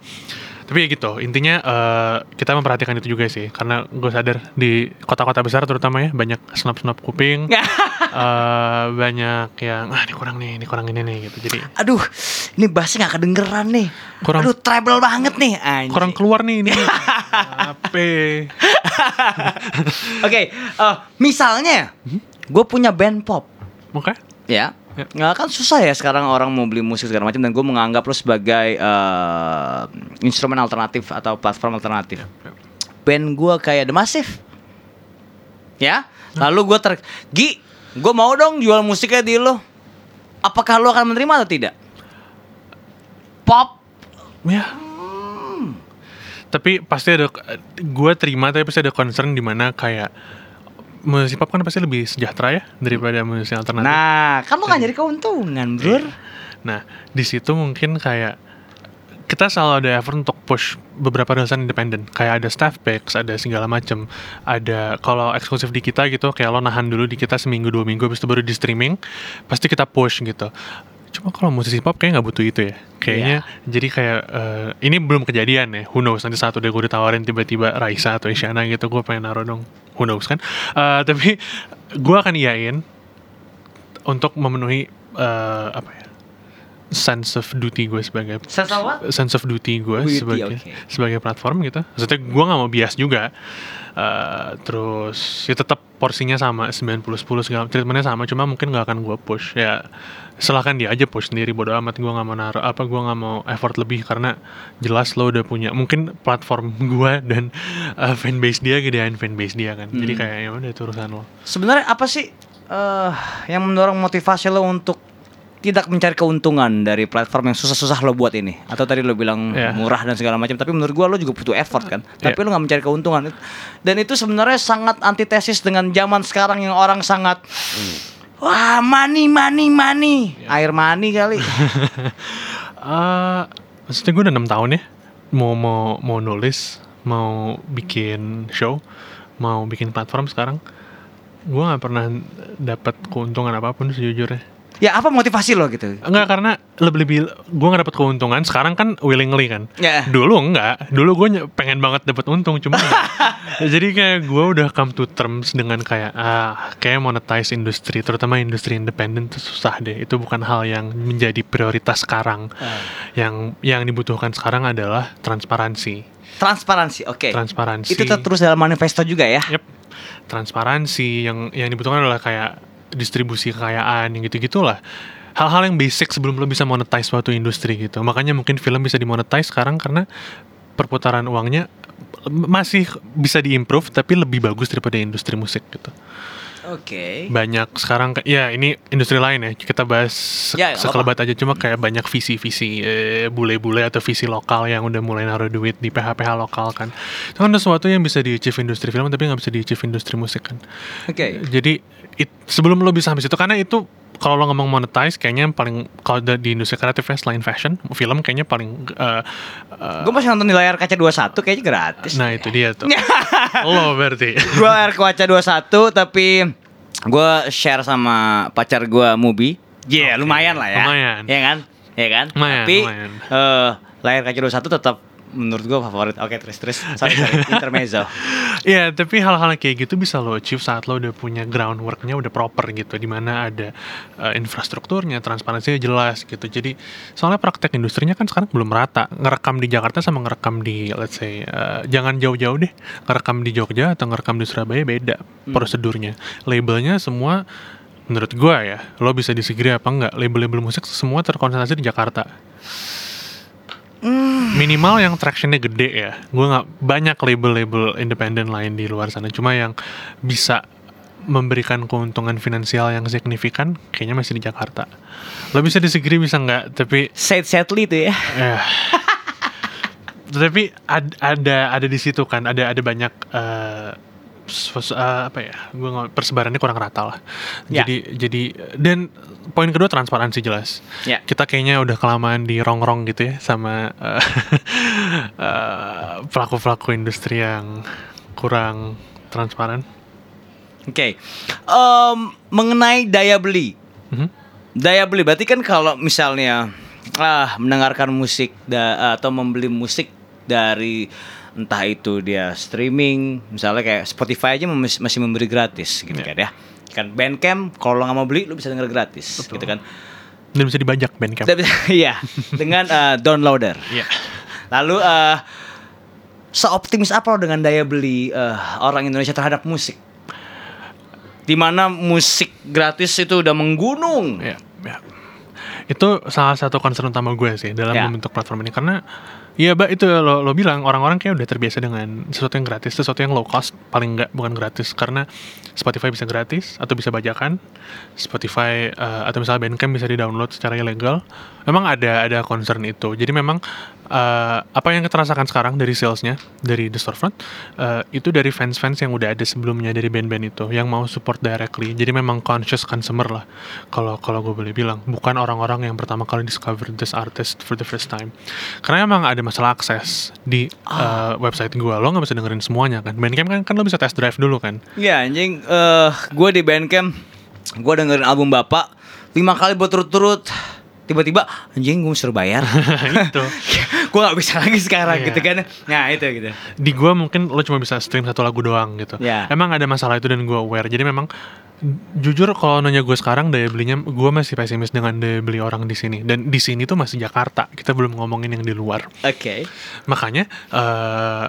C: tapi ya gitu intinya eh, kita memperhatikan itu juga sih karena gue sadar di kota-kota besar terutama ya banyak snap-snap kuping eh, banyak yang ah ini kurang nih ini kurang ini nih gitu jadi
B: Aduh, ini bassnya nggak kedengeran nih.
C: Kurang-
B: Aduh, treble banget nih. anjing.
C: kurang keluar nih ini apa
B: Oke, eh, misalnya gue punya band pop,
C: oke
B: ya.
C: Ya.
B: Nggak kan susah ya sekarang orang mau beli musik segala macam dan gue menganggap lo sebagai eh, instrumen alternatif atau platform alternatif. Band gue kayak The Massive, ya. Lalu gue ter, Gi, gue mau dong jual musiknya di lo. Apakah lo akan menerima atau tidak? Pop,
C: Ya. Tapi pasti ada gue terima tapi pasti ada concern di mana kayak musisi pop kan pasti lebih sejahtera ya daripada musisi alternatif.
B: nah kan lo nggak jadi keuntungan, bro.
C: Nah, di situ mungkin kayak kita selalu ada effort untuk push beberapa rilisan independen. Kayak ada staff packs, ada segala macem. Ada kalau eksklusif di kita gitu, kayak lo nahan dulu di kita seminggu dua minggu, habis itu baru di streaming, pasti kita push gitu. Cuma kalau musisi pop kayak nggak butuh itu ya. Kayaknya jadi kayak eh, ini belum kejadian ya. Who knows nanti saat udah gue ditawarin tiba-tiba Raisa atau Isyana gitu, gue pengen naruh dong. Who knows kan? Eh, tapi gue akan iyain untuk memenuhi eh, apa ya sense of duty gue sebagai
B: Sense of what?
C: sense of duty gue sebagai
B: oke.
C: sebagai platform gitu. Maksudnya gue nggak mau bias juga. Eh, terus ya tetap porsinya sama 90 10 segala treatmentnya sama cuma mungkin nggak akan gue push. Ya silahkan dia aja push sendiri bodo amat gue nggak mau naruh apa gue nggak mau effort lebih karena jelas lo udah punya mungkin platform gue dan eh, fanbase dia gedean fanbase dia kan. Jadi
B: Hmm.
C: kayak ya udah itu urusan lo.
B: Sebenarnya apa sih eh yang mendorong motivasi lo untuk tidak mencari keuntungan dari platform yang susah-susah lo buat ini? Atau tadi lo bilang
C: Iya.
B: murah dan segala macam, tapi menurut gua lo juga butuh effort kan. Tapi
C: Iya.
B: lo nggak mencari keuntungan. Dan itu sebenarnya sangat antitesis dengan zaman sekarang yang orang sangat Wah, money, money, money. Air mani kali.
C: Eh, maksudnya gue udah enam tahun ya mau mau mau nulis mau bikin show mau bikin platform sekarang gue nggak pernah dapat keuntungan apa pun sejujurnya
B: Ya apa motivasi lo gitu?
C: Enggak karena lebih lebih gue nggak dapat keuntungan sekarang kan willingly kan
B: Ya.
C: dulu enggak dulu gue pengen banget dapat untung cuma jadi kayak gue udah come to terms dengan kayak ah kayak monetize industri terutama industri independen itu susah deh itu bukan hal yang menjadi prioritas sekarang yang yang dibutuhkan sekarang adalah transparansi
B: Transparansi, oke.
C: transparansi
B: Itu terus dalam manifesto juga ya?
C: Yep. Transparansi yang yang dibutuhkan adalah kayak distribusi kekayaan yang gitu-gitulah. Hal-hal yang basic sebelum lo bisa monetize suatu industri gitu. Makanya mungkin film bisa dimonetize sekarang karena perputaran uangnya masih bisa diimprove tapi lebih bagus daripada industri musik gitu.
B: Oke.
C: Banyak sekarang ka- ya ini industri lain ya. Kita bahas se-
B: Ya, nggak
C: sekelebat aja cuma kayak banyak visi-visi eh, bule-bule atau visi lokal yang udah mulai naruh duit di PH-PH lokal kan. Itu kan sesuatu yang bisa di-achieve industri film tapi nggak bisa di-achieve industri musik kan.
B: Oke.
C: Jadi it- sebelum lo bisa sampai situ karena itu kalau lo ngomong monetize kayaknya yang paling kalau di industri kreatif ya selain fashion, film kayaknya paling eh, eh,
B: Gue masih nonton di layar kaca 21 kayaknya gratis.
C: nah itu dia tuh. lo berarti.
B: gue layar kaca 21 tapi gue share sama pacar gue Mubi. Iya,
C: Oke,
B: lumayan lah ya.
C: lumayan.
B: Iya kan? Iya kan?
C: Lumayan,
B: tapi
C: lumayan.
B: eh, layar kaca 21 tetap menurut gue favorit. Oke, terus terus. Sorry, sorry. Intermezzo.
C: Iya, tapi hal-hal kayak gitu bisa lo achieve saat lo udah punya groundworknya udah proper gitu, di mana ada uh, infrastrukturnya, transparansinya jelas gitu. Jadi soalnya praktek industrinya kan sekarang belum rata. Ngerekam di Jakarta sama ngerekam di let's say uh, jangan jauh-jauh deh, ngerekam di Jogja atau ngerekam di Surabaya beda prosedurnya. Labelnya semua menurut gua ya, lo bisa disagree apa enggak, label-label musik semua terkonsentrasi di Jakarta minimal yang tractionnya gede ya. Gue nggak banyak label-label independen lain di luar sana. Cuma yang bisa memberikan keuntungan finansial yang signifikan kayaknya masih di Jakarta. Lo bisa disagree bisa nggak? Tapi
B: Sad sadly itu ya.
C: eh, tapi ad- ada ada di situ kan. Ada ada banyak eh, eh, apa ya gue persebarannya kurang rata lah
B: Ya.
C: jadi jadi dan poin kedua transparansi jelas
B: Ya.
C: kita kayaknya udah kelamaan di rongrong gitu ya sama eh, pelaku-pelaku industri yang kurang transparan
B: Oke. Em, mengenai daya beli.
C: Mhm.
B: Daya beli berarti kan kalau misalnya ah mendengarkan musik da- atau membeli musik dari entah itu dia streaming, misalnya kayak Spotify aja masih memberi gratis gitu
C: Iya.
B: kan ya. Kan Bandcamp kalau lo nggak mau beli lo bisa denger gratis
C: Betul.
B: gitu kan.
C: dan bisa dibajak Bandcamp
B: Iya, dengan eh, downloader.
C: Iya.
B: Lalu eh seoptimis apa lo dengan daya beli eh, orang Indonesia terhadap musik? Di mana musik gratis itu udah menggunung.
C: Ya, ya. Itu salah satu concern utama gue sih dalam
B: Ya.
C: membentuk platform ini karena Iya, Mbak, itu lo, lo bilang orang-orang kayak udah terbiasa dengan sesuatu yang gratis, sesuatu yang low cost, paling enggak bukan gratis karena Spotify bisa gratis atau bisa bajakan. Spotify eh, atau misalnya Bandcamp bisa di-download secara ilegal. Memang ada ada concern itu. Jadi memang eh, apa yang kita rasakan sekarang dari salesnya dari the storefront eh, itu dari fans-fans yang udah ada sebelumnya dari band-band itu yang mau support directly. Jadi memang conscious consumer lah kalau kalau gue boleh bilang, bukan orang-orang yang pertama kali discover this artist for the first time. Karena emang ada masalah akses di eh, website gue, lo nggak bisa dengerin semuanya kan. Bandcamp kan kan lo bisa test drive dulu kan.
B: Ya anjing, eh gue di Bandcamp, gue dengerin album bapak lima kali berturut-turut. Tiba-tiba anjing gue suruh bayar.
C: itu.
B: gue nggak bisa lagi sekarang
C: Iya.
B: gitu kan. Nah itu gitu.
C: di gua mungkin lo cuma bisa stream satu lagu doang gitu.
B: Ya.
C: Emang ada masalah itu dan gua aware. Jadi memang jujur kalau nanya gue sekarang daya belinya gua masih pesimis dengan daya beli orang di sini dan di sini tuh masih Jakarta. Kita belum ngomongin yang di luar.
B: Oke.
C: Makanya eh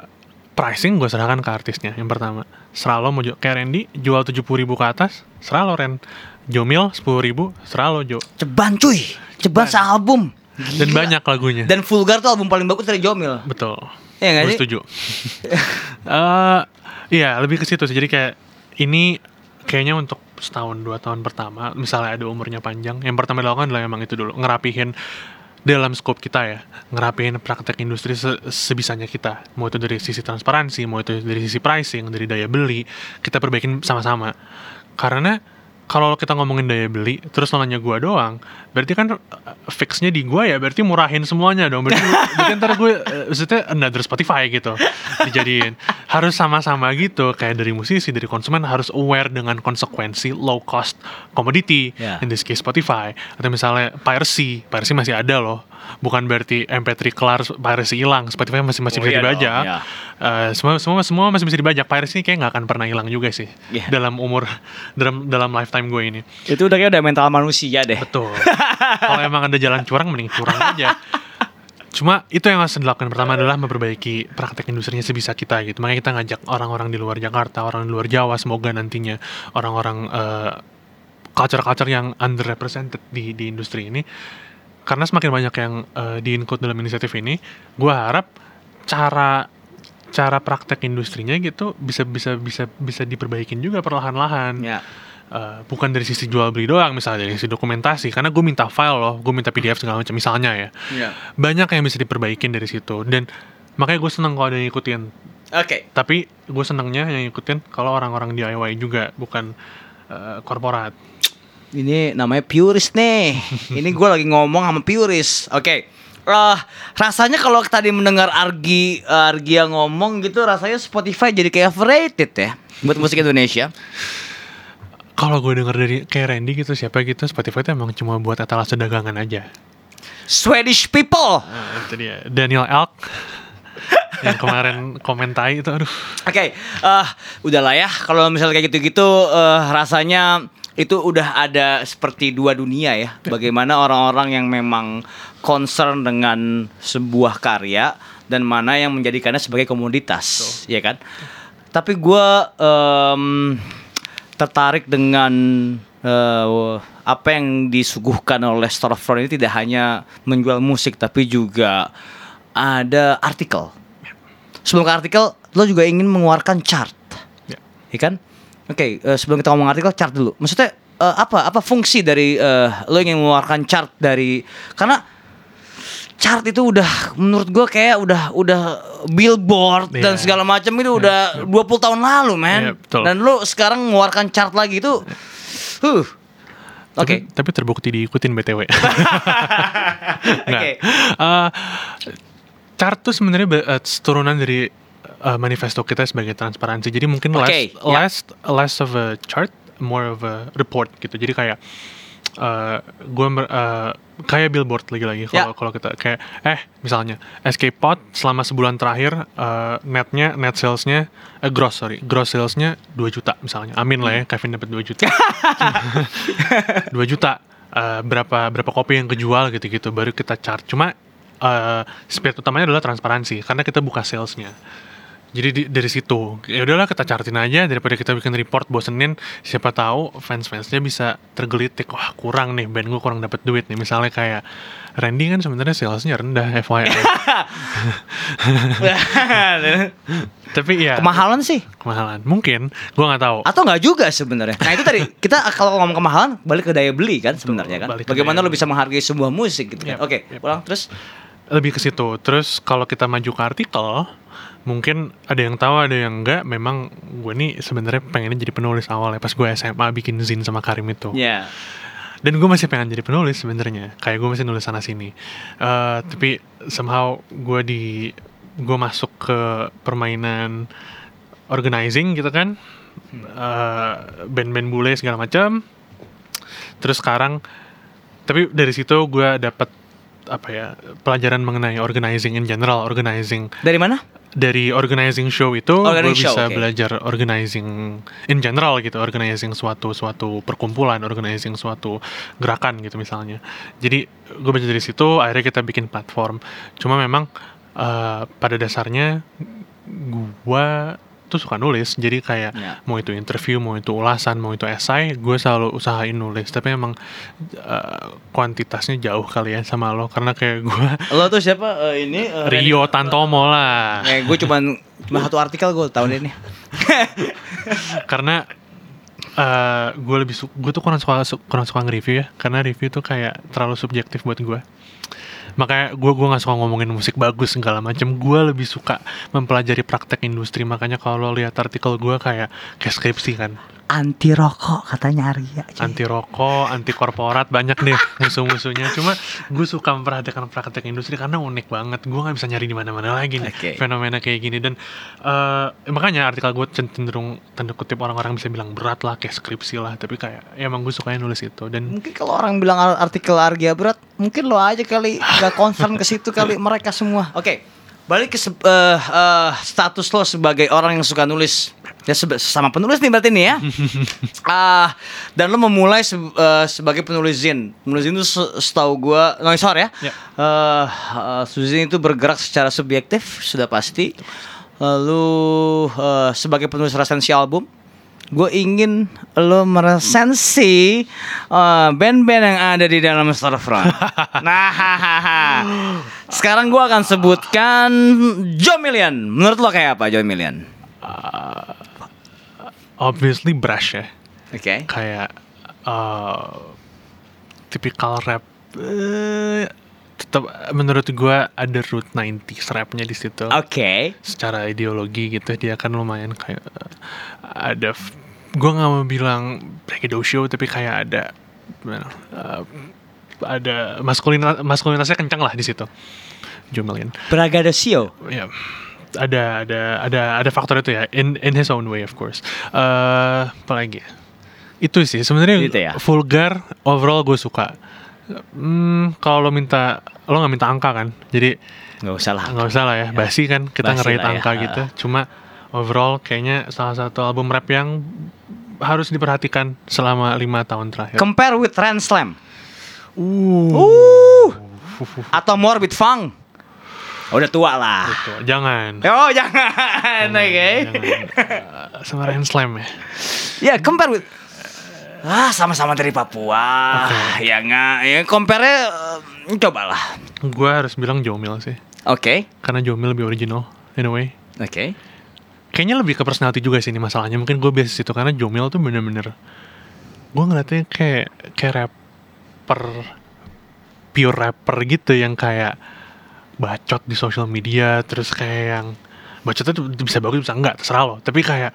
C: pricing gue serahkan ke artisnya yang pertama. Serah lo mau ju- kayak Randy jual 70 ribu ke atas, serah lo Ren. Jomil 10 ribu, serah lo Jo.
B: Ceban cuy, ceban sealbum.
C: Dan
B: Gila.
C: banyak lagunya.
B: Dan Vulgar tuh album paling bagus dari Jomil.
C: Betul.
B: Iya
C: Gue
B: sih?
C: setuju. Eh, Iya, lebih ke situ sih. Jadi kayak ini kayaknya untuk setahun dua tahun pertama, misalnya ada umurnya panjang, yang pertama dilakukan adalah emang itu dulu ngerapihin dalam skop kita ya, ngerapihin praktek industri se- sebisanya kita. Mau itu dari sisi transparansi, mau itu dari sisi pricing, dari daya beli, kita perbaikin sama-sama. Karena kalau kita ngomongin daya beli, terus lo nanya gua doang, berarti kan uh, fixnya di gua ya, berarti murahin semuanya dong. Berarti, berarti ntar gue, uh, maksudnya another Spotify gitu, dijadiin. Harus sama-sama gitu, kayak dari musisi, dari konsumen harus aware dengan konsekuensi low cost commodity,
B: Ya.
C: in this case Spotify. Atau misalnya piracy, piracy masih ada loh. Bukan berarti MP3 kelar, piracy hilang, Spotify masih masih
B: Oh,
C: bisa
B: iya dong,
C: dibajak.
B: iya.
C: Eh, semua semua semua masih bisa dibajak. Piracy kayak nggak akan pernah hilang juga sih
B: Iya.
C: dalam umur dalam dalam lifetime gue ini.
B: Itu udah kayak udah mental manusia deh.
C: Betul. Kalau emang ada jalan curang mending curang aja. Cuma itu yang harus dilakukan pertama adalah memperbaiki praktek industrinya sebisa kita gitu. Makanya kita ngajak orang-orang di luar Jakarta, orang di luar Jawa, semoga nantinya orang-orang eh, culture-culture yang underrepresented di di industri ini. Karena semakin banyak yang eh, di-include dalam inisiatif ini, gue harap cara cara praktek industrinya gitu bisa bisa bisa bisa diperbaikin juga perlahan-lahan
B: Ya.
C: Uh, bukan dari sisi jual beli doang misalnya dari sisi dokumentasi karena gue minta file loh gue minta PDF segala macam misalnya ya
B: Ya.
C: banyak yang bisa diperbaikin dari situ dan makanya gue seneng kalau ada yang ngikutin
B: Oke.
C: tapi gue senengnya yang ngikutin kalau orang-orang DIY juga bukan uh, korporat
B: Ini namanya purist nih. Ini gue lagi ngomong sama purist. Oke. Eh, rasanya kalau tadi mendengar Argi Argi yang ngomong gitu rasanya Spotify jadi kayak overrated ya buat musik Indonesia.
C: Kalau gue denger dari kayak Randy gitu siapa gitu Spotify itu emang cuma buat etalase dagangan aja
B: Swedish people.
C: Nah, itu dia Daniel Elk yang kemarin komentai itu aduh
B: Oke, eh udahlah ya. Kalau misalnya kayak gitu-gitu, eh, rasanya itu udah ada seperti dua dunia ya. Bagaimana orang-orang yang memang concern dengan sebuah karya dan mana yang menjadikannya sebagai komoditas, ya kan? Tapi gue tertarik dengan eh, apa yang disuguhkan oleh Storefront ini tidak hanya menjual musik, tapi juga ada artikel. Sebelum ke artikel lo juga ingin mengeluarkan chart.
C: Ya.
B: ya kan? Oke eh, sebelum kita ngomong artikel chart dulu. Maksudnya eh, apa apa fungsi dari eh, lo ingin mengeluarkan chart dari karena chart itu udah menurut gue kayak udah udah billboard dan
C: Iya.
B: segala macam itu udah 20 tahun lalu man
C: Iya, betul.
B: dan lo sekarang mengeluarkan chart lagi itu huh oke
C: Tapi, tapi terbukti diikutin BTW. Nggak.
B: Oke.
C: Eh, chart tuh sebenarnya be- eh, turunan dari eh, manifesto kita sebagai transparansi. Jadi mungkin
B: Oke,
C: less,
B: ya.
C: less less of a chart, more of a report gitu. Jadi kayak eh gue kayak billboard lagi-lagi kalau
B: Ya.
C: kalau kita kayak eh misalnya Escape Pod selama sebulan terakhir eh, netnya net salesnya eh, gross sorry gross salesnya 2 juta misalnya. Amin lah ya Kevin dapat 2 juta. 2 juta. Eh, berapa berapa kopi yang kejual gitu-gitu baru kita chart cuma eh spirit utamanya adalah transparansi karena kita buka salesnya jadi di- dari situ ya udahlah kita chartin aja daripada kita bikin report bosenin siapa tahu fans-fansnya bisa tergelitik wah kurang nih band gue kurang dapat duit nih misalnya kayak Randy kan sebenarnya salesnya rendah FYI tapi ya
B: kemahalan sih
C: kemahalan mungkin gue nggak tahu
B: atau nggak juga sebenarnya. Nah itu tadi kita kalau ngomong kemahalan balik ke daya beli kan sebenarnya kan. Bagaimana lo bisa menghargai sebuah musik gitu kan.
C: Yep,
B: Oke,
C: yep.
B: ulang terus.
C: lebih ke situ. Terus kalau kita maju ke artikel, mungkin ada yang tahu, ada yang enggak. Memang gue nih sebenarnya pengennya jadi penulis awal ya pas gue SMA bikin zin sama Karim itu.
B: Ya.
C: Dan gue masih pengen jadi penulis sebenarnya. Kayak gue masih nulis sana sini. Eh, tapi somehow gue di gue masuk ke permainan organizing gitu kan. Eh, band-band bule segala macam. Terus sekarang tapi dari situ gue dapet apa ya pelajaran mengenai organizing in general organizing
B: Dari mana?
C: Dari organizing show itu gue bisa
B: oke.
C: belajar organizing in general gitu organizing suatu suatu perkumpulan organizing suatu gerakan gitu misalnya jadi gue belajar dari situ akhirnya kita bikin platform cuma memang eh, pada dasarnya gue tuh suka nulis. Jadi kayak
B: Ya.
C: mau itu interview mau itu ulasan mau itu esai gue selalu usahain nulis. Tapi emang eh, kuantitasnya jauh kali ya sama lo. Karena kayak gue
B: Lo tuh siapa? Eh, ini? eh,
C: Rio Tantomo lah.
B: Eh, gue cuman cuma satu artikel gue tahun ini.
C: karena eh gue lebih gue tuh kurang suka su- kurang suka nge-review ya. Karena review tuh kayak terlalu subjektif buat gue makanya gue gue nggak suka ngomongin musik bagus segala macam gue lebih suka mempelajari praktek industri. Makanya kalau lihat artikel gue kayak kayak kan
B: anti rokok katanya Arya. cuy.
C: anti rokok, anti korporat banyak deh musuh-musuhnya. Cuma gue suka memperhatikan praktek industri karena unik banget. Gue nggak bisa nyari di mana-mana lagi nih
B: Oke.
C: fenomena kayak gini dan eh, makanya artikel gue cenderung tanda kutip orang-orang bisa bilang berat lah kayak skripsi lah. Tapi kayak ya emang gue sukanya nulis itu dan
B: Mungkin kalau orang bilang ar- artikel Arya berat, mungkin lo aja kali gak concern ke situ kali mereka semua. Oke, balik ke eh, eh, status lo sebagai orang yang suka nulis. Ya sama penulis nih berarti nih ya. Ah, dan lo memulai se- eh, sebagai penulis zin. Penulis zin itu se- setahu gua noisor ya.
C: Ya.
B: Eh, eh, zin itu bergerak secara subjektif sudah pasti. Lalu eh, sebagai penulis resensi album, gue ingin lo meresensi eh, band-band yang ada di dalam Storefront. nah, hahaha. sekarang gue akan sebutkan Joe Million. Menurut lo kayak apa Joe Million?
C: Obviously brush ya.
B: Oke.
C: kayak uh, tipikal rap eh, tetap menurut gua ada root 90s rapnya di situ
B: Oke.
C: secara ideologi gitu dia kan lumayan kayak uh, ada gua nggak mau bilang braggadocio tapi kayak ada gimana, uh, ada maskulin maskulinitasnya kencang lah di situ Jumelian
B: Bragadosio.
C: ya ada ada ada ada faktor itu ya in in his own way of course eh apalagi ya? itu sih sebenarnya
B: Gitu ya?
C: vulgar overall gue suka hmm, kalau lo minta lo nggak minta angka kan jadi
B: Nggak usah lah.
C: nggak usah lah ya basi kan kita ngerate
B: lah ya,
C: angka
B: ha.
C: gitu cuma overall kayaknya salah satu album rap yang harus diperhatikan selama lima tahun terakhir
B: Compare with Ran Slam.
C: uh,
B: Uh. Atau Morbid Funk. Udah tua lah.
C: Tuh, jangan.
B: Oh jangan, oke.
C: jangan. Uh, sama Ryan Slam ya?
B: Ya compare with Ah sama-sama dari Papua.
C: Oke.
B: Ya nggak? Ya compare uh, Cobalah.
C: Gue harus bilang Jomil sih.
B: Oke.
C: Karena Jomil lebih original in a way
B: Oke.
C: Kayaknya lebih ke personality juga sih ini masalahnya. Mungkin gue biasa situ karena Jomil tuh bener-bener gue ngeliatnya kayak kayak rapper pure rapper gitu yang kayak bacot di social media terus kayak yang bacotnya tuh bisa bagus bisa enggak terserah lo. Tapi kayak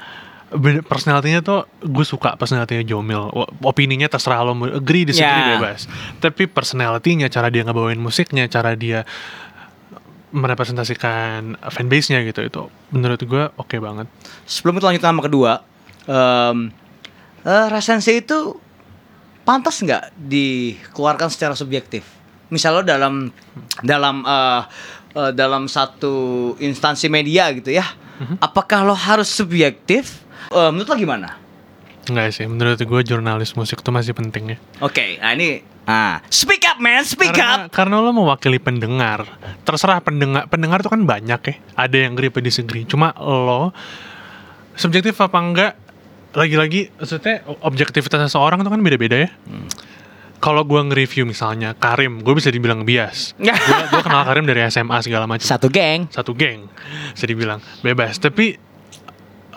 C: personality-nya tuh gue suka personality-nya Jomil. Opininya terserah lo agree disagree
B: Ya.
C: bebas. Tapi personality-nya cara dia ngebawain musiknya cara dia merepresentasikan fanbase-nya gitu itu menurut gue oke banget.
B: Sebelum kita lanjut nama kedua um, eh, Resensi itu Pantas nggak dikeluarkan secara subjektif Misal lo dalam Dalam eh, eh, Dalam satu instansi media gitu ya Apakah lo harus subjektif Eh, Menurut lo gimana?
C: Enggak sih, menurut gue jurnalis musik tuh masih penting ya.
B: Oke, nah ini ah, speak up man, speak
C: Karena,
B: up.
C: karena lo mewakili pendengar. Terserah pendengar, pendengar tuh kan banyak ya. Ada yang agree apa disagree. Cuma lo subjektif apa enggak? Lagi-lagi, maksudnya objektivitas seseorang tuh kan beda-beda ya. Kalau gue nge-review misalnya Karim, gue bisa dibilang bias. gue kenal Karim dari SMA segala macam.
B: Satu geng.
C: Satu geng, bisa dibilang bebas. Tapi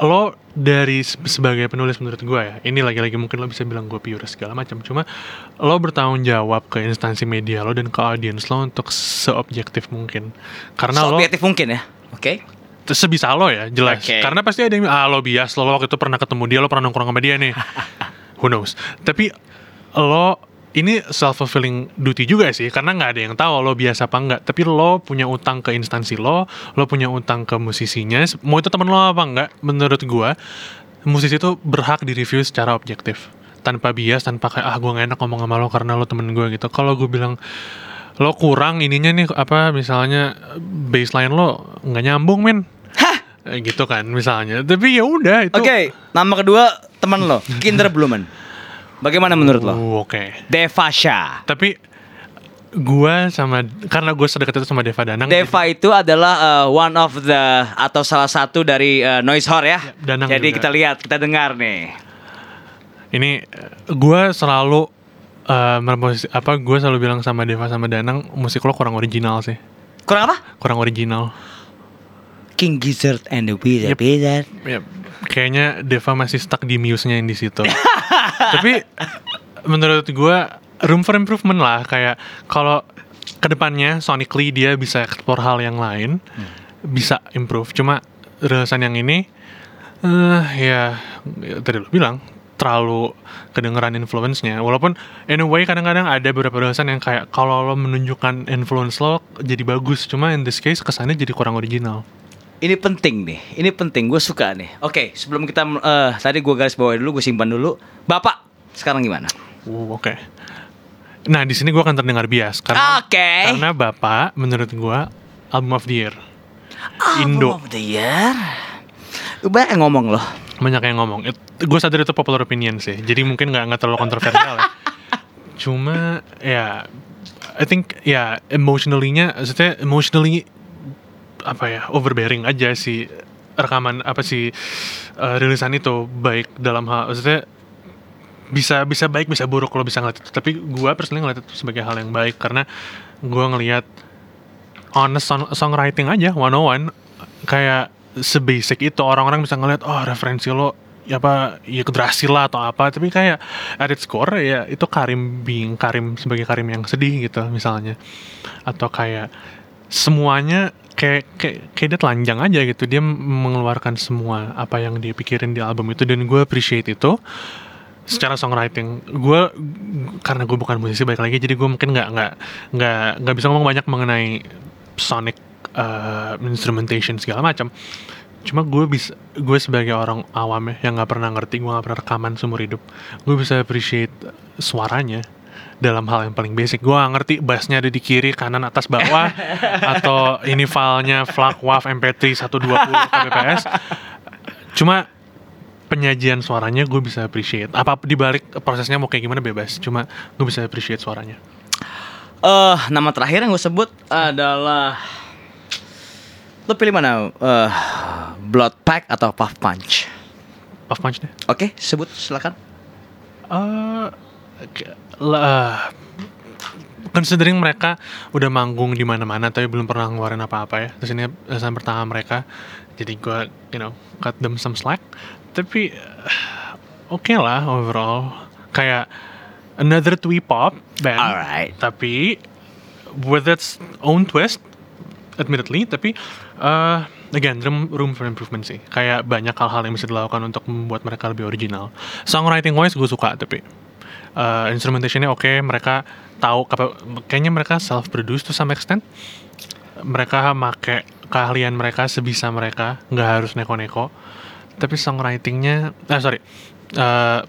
C: lo dari se- sebagai penulis menurut gue ya ini lagi-lagi mungkin lo bisa bilang gue pure segala macam cuma lo bertanggung jawab ke instansi media lo dan ke audiens lo untuk seobjektif mungkin karena lo
B: Subjektif mungkin ya. Oke.
C: t- sebisa lo ya jelas
B: Oke.
C: karena pasti ada yang ah lo bias lo, lo waktu itu pernah ketemu dia lo pernah nongkrong sama dia nih who knows tapi lo ini self fulfilling duty juga sih karena nggak ada yang tahu lo biasa apa enggak tapi lo punya utang ke instansi lo lo punya utang ke musisinya mau itu temen lo apa enggak menurut gua musisi itu berhak di review secara objektif. Tanpa bias tanpa kayak ah gua gak enak ngomong sama lo karena lo temen gue gitu. Kalau gue bilang lo kurang ininya nih apa misalnya baseline lo nggak nyambung men. Eh, gitu kan misalnya. Tapi ya udah itu
B: Oke, nama kedua teman lo, Kinder Blumen. Bagaimana menurut lo?
C: Uh, oke
B: Devasha.
C: tapi gua sama karena gue sedekat itu sama Deva Danang
B: Deva itu adalah uh, one of the atau salah satu dari uh, noise horror ya.
C: Danang
B: Jadi
C: juga.
B: kita lihat, kita dengar nih.
C: ini gua selalu merposi- apa gue selalu bilang sama Deva sama Danang musik lo kurang original sih
B: Kurang apa?
C: kurang original
B: King Gizzard and the Wizard.
C: Yep.
B: Wizard.
C: ya kayaknya Deva masih stuck di muse-nya yang di situ tapi menurut gua room for improvement lah kayak kalau ke depannya sonically dia bisa explore hal yang lain bisa improve cuma rilisan yang ini eh ya ya tadi lo bilang terlalu kedengeran influence-nya. Walaupun in a way kadang-kadang ada beberapa dosen yang kayak kalau lo menunjukkan influence lo jadi bagus, cuma in this case kesannya jadi kurang original.
B: Ini penting nih, ini penting. Gue suka nih. Oke, sebelum kita eh tadi gue garis bawah dulu, gue simpan dulu. Bapak, sekarang gimana?
C: Uh, Oke. Nah di sini gue akan terdengar bias karena
B: Oke.
C: karena bapak menurut gue album of the year Indo
B: Album of the year. Banyak yang ngomong loh.
C: banyak yang ngomong. Gue sadar itu popular opinion sih. Jadi mungkin nggak nggak terlalu kontroversial ya. Cuma ya, I think ya emotionally-nya, maksudnya emotionally apa ya overbearing aja sih rekaman apa sih eh, rilisan itu baik dalam hal maksudnya bisa bisa baik bisa buruk kalau bisa ngeliat itu. Tapi gue personally ngeliat itu sebagai hal yang baik karena gue ngelihat honest song- songwriting aja one on one kayak sebasic itu orang-orang bisa ngeliat oh referensi lo ya apa ya kedrasi lah atau apa. Tapi kayak at its core ya itu Karim being Karim sebagai Karim yang sedih gitu misalnya. Atau kayak semuanya kayak kayak kayak dia telanjang aja gitu. Dia mengeluarkan semua apa yang dia pikirin di album itu. Dan gue appreciate itu secara songwriting. Gue karena gue bukan musisi baik lagi jadi gue mungkin nggak nggak nggak nggak bisa ngomong banyak mengenai sonic uh, instrumentation segala macam. Cuma gue bisa gue sebagai orang awam ya yang nggak pernah ngerti gue nggak pernah rekaman seumur hidup gue bisa appreciate suaranya dalam hal yang paling basic gue ngerti bassnya ada di kiri kanan atas bawah atau ini filenya FLAC WAV MP3 120 kbps cuma penyajian suaranya gue bisa appreciate apa di balik prosesnya mau kayak gimana bebas cuma gue bisa appreciate suaranya
B: Eh, nama terakhir yang gue sebut adalah lo pilih mana? Eh, Blood Pack atau Puff Punch?
C: Puff Punch deh
B: Oke, sebut silakan.
C: eh ke- lah considering mereka udah manggung di mana-mana tapi belum pernah ngeluarin apa-apa ya. Terus ini rilisan pertama mereka jadi gue you know cut them some slack. Tapi eh, oke lah overall. Kayak another twee pop band.
B: Alright.
C: tapi with its own twist admittedly tapi uh, again room, room for improvement sih. Kayak banyak hal-hal yang bisa dilakukan untuk membuat mereka lebih original. Songwriting wise gue suka tapi uh, instrumentationnya oke mereka tahu kayaknya mereka self produce to some extent. Mereka make keahlian mereka sebisa mereka nggak harus neko-neko. Tapi songwritingnya ah sorry uh,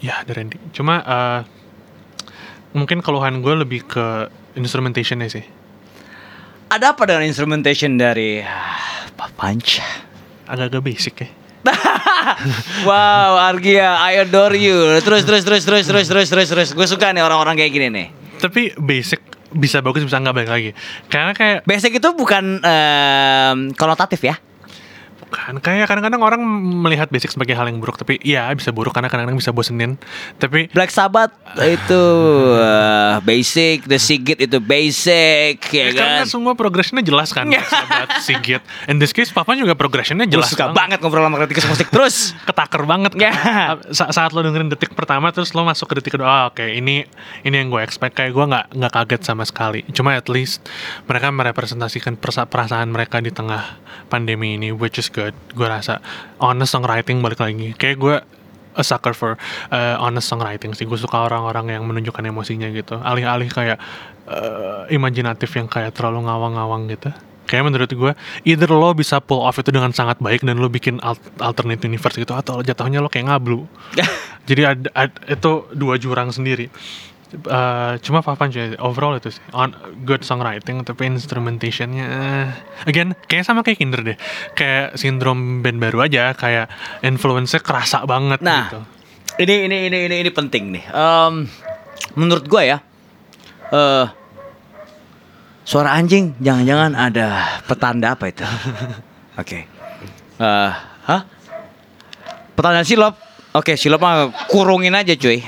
C: ya ada Randy. Cuma uh, mungkin keluhan gue lebih ke instrumentationnya sih.
B: Ada apa dengan instrumentation dari ah, Puff Punch?
C: agak-agak basic ya
B: wow, Argia, I adore you. Terus, terus, terus, terus, terus, terus, terus, terus. Gue suka nih orang-orang kayak gini nih.
C: tapi basic bisa bagus bisa nggak baik lagi karena kayak
B: Basic itu bukan em, konotatif ya?
C: Bukan kayak kadang-kadang orang melihat basic sebagai hal yang buruk tapi iya bisa buruk karena kadang-kadang bisa bosenin. Tapi
B: Black Sabbath itu eh, basic, The Sigit itu basic, ya
C: Ya,
B: kan?
C: karena semua progressionnya jelas kan Sahabat Sigit. In this case Papa juga progressionnya jelas
B: suka banget ngobrol sama kritikus musik terus.
C: Ketaker banget
B: Ya.
C: kan Sa- Saat lo dengerin detik pertama Terus lo masuk ke detik kedua oh, Oke ini Ini yang gue expect. Kayak gue nggak nggak kaget sama sekali. Cuma at least Mereka merepresentasikan perasaan mereka di tengah pandemi ini Which is good Gue rasa Honest songwriting balik lagi Kayak gue a sucker for uh, honest songwriting sih. Gue suka orang-orang yang menunjukkan emosinya gitu. Alih-alih kayak uh, imajinatif yang kayak terlalu ngawang-ngawang gitu. Kayak menurut gue, either lo bisa pull off itu dengan sangat baik dan lo bikin al- alternate universe gitu, atau jatuhnya lo kayak ngablu. Jadi ada, ad- itu dua jurang sendiri. Uh, cuma Papan overall itu sih on good songwriting tapi instrumentationnya eh, again kayak sama kayak Kinder deh kayak sindrom band baru aja kayak influence-nya kerasa banget
B: Nah,
C: gitu
B: ini ini ini ini ini penting nih. Em, menurut gua ya, eh suara anjing jangan-jangan ada petanda apa itu? Oke. Eh, hah? Petanda silop. Oke, silop mah kurungin aja cuy.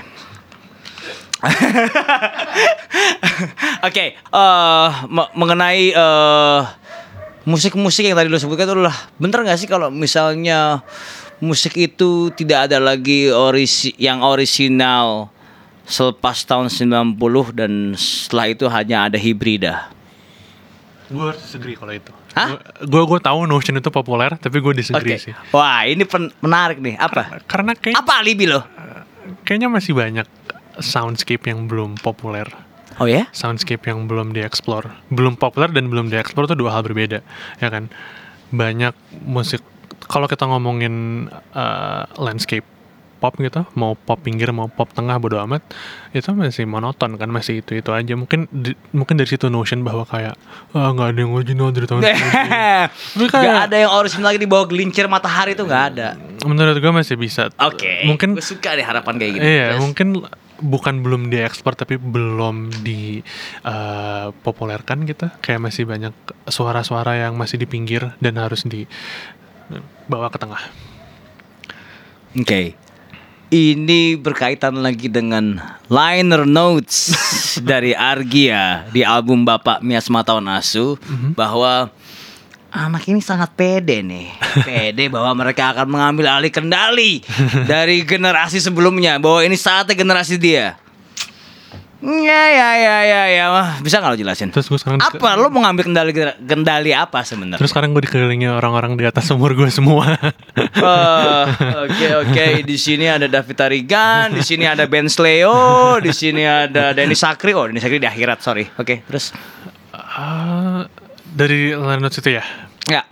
B: Oke, eh, me- mengenai eh, musik-musik yang tadi lo sebutkan itu adalah bener nggak sih kalau misalnya musik itu tidak ada lagi orisi yang orisinal selepas tahun 90 dan setelah itu hanya ada hibrida.
C: gue disagree kalau itu
B: Hah?
C: Gue gue tahu Notion itu populer, tapi gue
B: Oke.
C: disagree sih.
B: Wah, ini pen- menarik nih. Apa?
C: Karena kayak,
B: Apa alibi lo?
C: kayaknya masih banyak soundscape yang belum populer.
B: Oh ya?
C: soundscape yang belum dieksplor. Belum populer dan belum dieksplor itu dua hal berbeda, ya kan? Banyak musik kalau kita ngomongin uh, landscape pop gitu, mau pop pinggir mau pop tengah bodo amat, itu masih monoton kan, masih itu itu aja. Mungkin di- mungkin dari situ notion bahwa kayak ah nggak ada yang original dari tahun ini. Tapi
B: Gak
C: kayak
B: ada yang original lagi di bawah gelincir matahari itu nggak ada.
C: menurut gue masih bisa.
B: Oke.
C: Mungkin
B: gue suka deh harapan kayak gitu.
C: Iya,
B: Terus?
C: mungkin bukan belum diekspor tapi belum dipopulerkan gitu. Kayak masih banyak suara-suara yang masih di pinggir dan harus dibawa ke tengah.
B: Oke. Ini berkaitan lagi dengan liner notes dari Argia di album Bapak Mias Matawan Asu bahwa anak ini sangat pede nih. Pede bahwa mereka akan mengambil alih kendali dari generasi sebelumnya bahwa ini saatnya generasi dia. Ya ya ya ya ya Wah, bisa nggak lo jelasin?
C: Terus gue sekarang
B: Apa lo mau ngambil kendali kendali apa sebenarnya?
C: Terus sekarang gue dikelilingi orang-orang di atas umur gue semua.
B: Oh, Oke oke di sini ada David Tarigan, di sini ada Ben Sleo, di sini ada Denny Sakri. Oh Denny Sakri di akhirat sorry. Oke terus
C: Ah, dari Leonard itu ya.
B: ya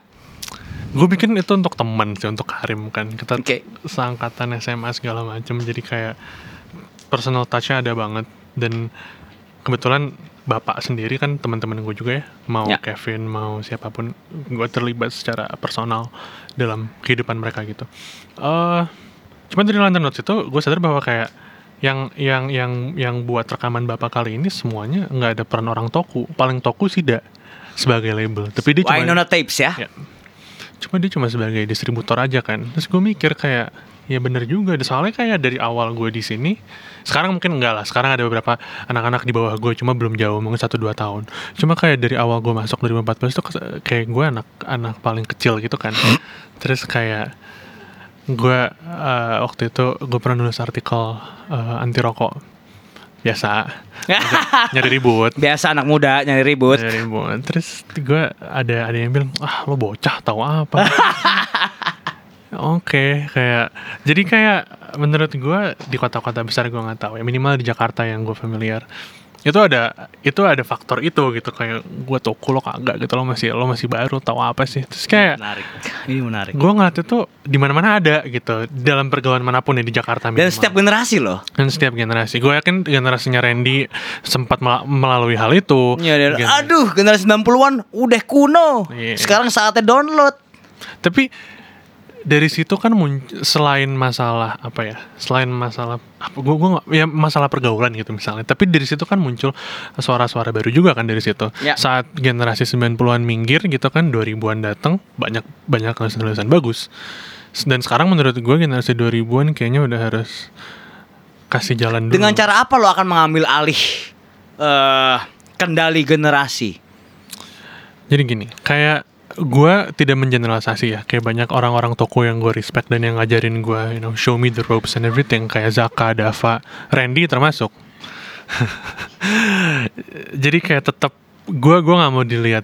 C: Gue bikin itu untuk teman sih, untuk Karim kan. Kita
B: Oke.
C: seangkatan SMA segala macam. Jadi kayak personal touch-nya ada banget. Dan kebetulan bapak sendiri kan teman-teman gue juga ya. Mau
B: Ya.
C: Kevin, mau siapa pun. Gue terlibat secara personal dalam kehidupan mereka gitu. eh cuman dari London Notes itu gue sadar bahwa kayak yang yang yang yang buat rekaman bapak kali ini semuanya nggak ada peran orang toku paling toku sih da sebagai label tapi dia cuma
B: Winona Tapes ya.
C: Ya. Cuma dia cuma sebagai distributor aja kan. Terus gue mikir kayak ya bener juga. Soalnya kayak dari awal gue di sini, sekarang mungkin enggak lah. Sekarang ada beberapa anak-anak di bawah gue, cuma belum jauh, mungkin satu dua tahun. Cuma kayak dari awal gue masuk 2014 tuh kayak gue anak anak paling kecil gitu kan. Terus kayak gue eh, waktu itu gue pernah nulis artikel eh, anti rokok biasa nyari ribut
B: Biasa anak muda nyari ribut.
C: dari Bon. Terus gue ada ada yang bilang, ah lo bocah tahu apa? Oke, kayak jadi kayak menurut gue di kota-kota besar gue nggak tahu ya minimal di Jakarta yang gue familiar itu ada itu ada faktor itu gitu kayak gue toko lo kagak gitu lo masih lo masih baru tahu apa sih terus kayak
B: Menarik. Ini menarik.
C: gue ngeliat itu di mana-mana ada gitu dalam pergaulan mana pun ya di Jakarta
B: Dan
C: minimal.
B: setiap generasi loh.
C: dan setiap generasi gue yakin generasinya Randy sempat mel- melalui hal itu
B: Ya, dan-
C: Gen-
B: aduh generasi 90-an udah kuno.
C: Iya.
B: Sekarang saatnya download.
C: Tapi dari situ kan selain masalah apa ya? Selain masalah apa gua gua nggak- ya masalah pergaulan gitu misalnya. Tapi dari situ kan muncul suara-suara baru juga kan dari situ.
B: Ya.
C: Saat generasi 90-an minggir gitu kan 2000-an datang banyak banyak tulisan-tulisan bagus. Dan sekarang menurut gue generasi 2000-an kayaknya udah harus kasih jalan dulu.
B: Dengan cara apa lo akan mengambil alih eh kendali generasi?
C: Jadi gini, kayak gue tidak mengeneralisasi ya, kayak banyak orang-orang toko yang gue respect dan yang ngajarin gue, you know, show me the ropes and everything, kayak Zaka, Dava, Randy termasuk. Jadi kayak tetap gue gue nggak mau dilihat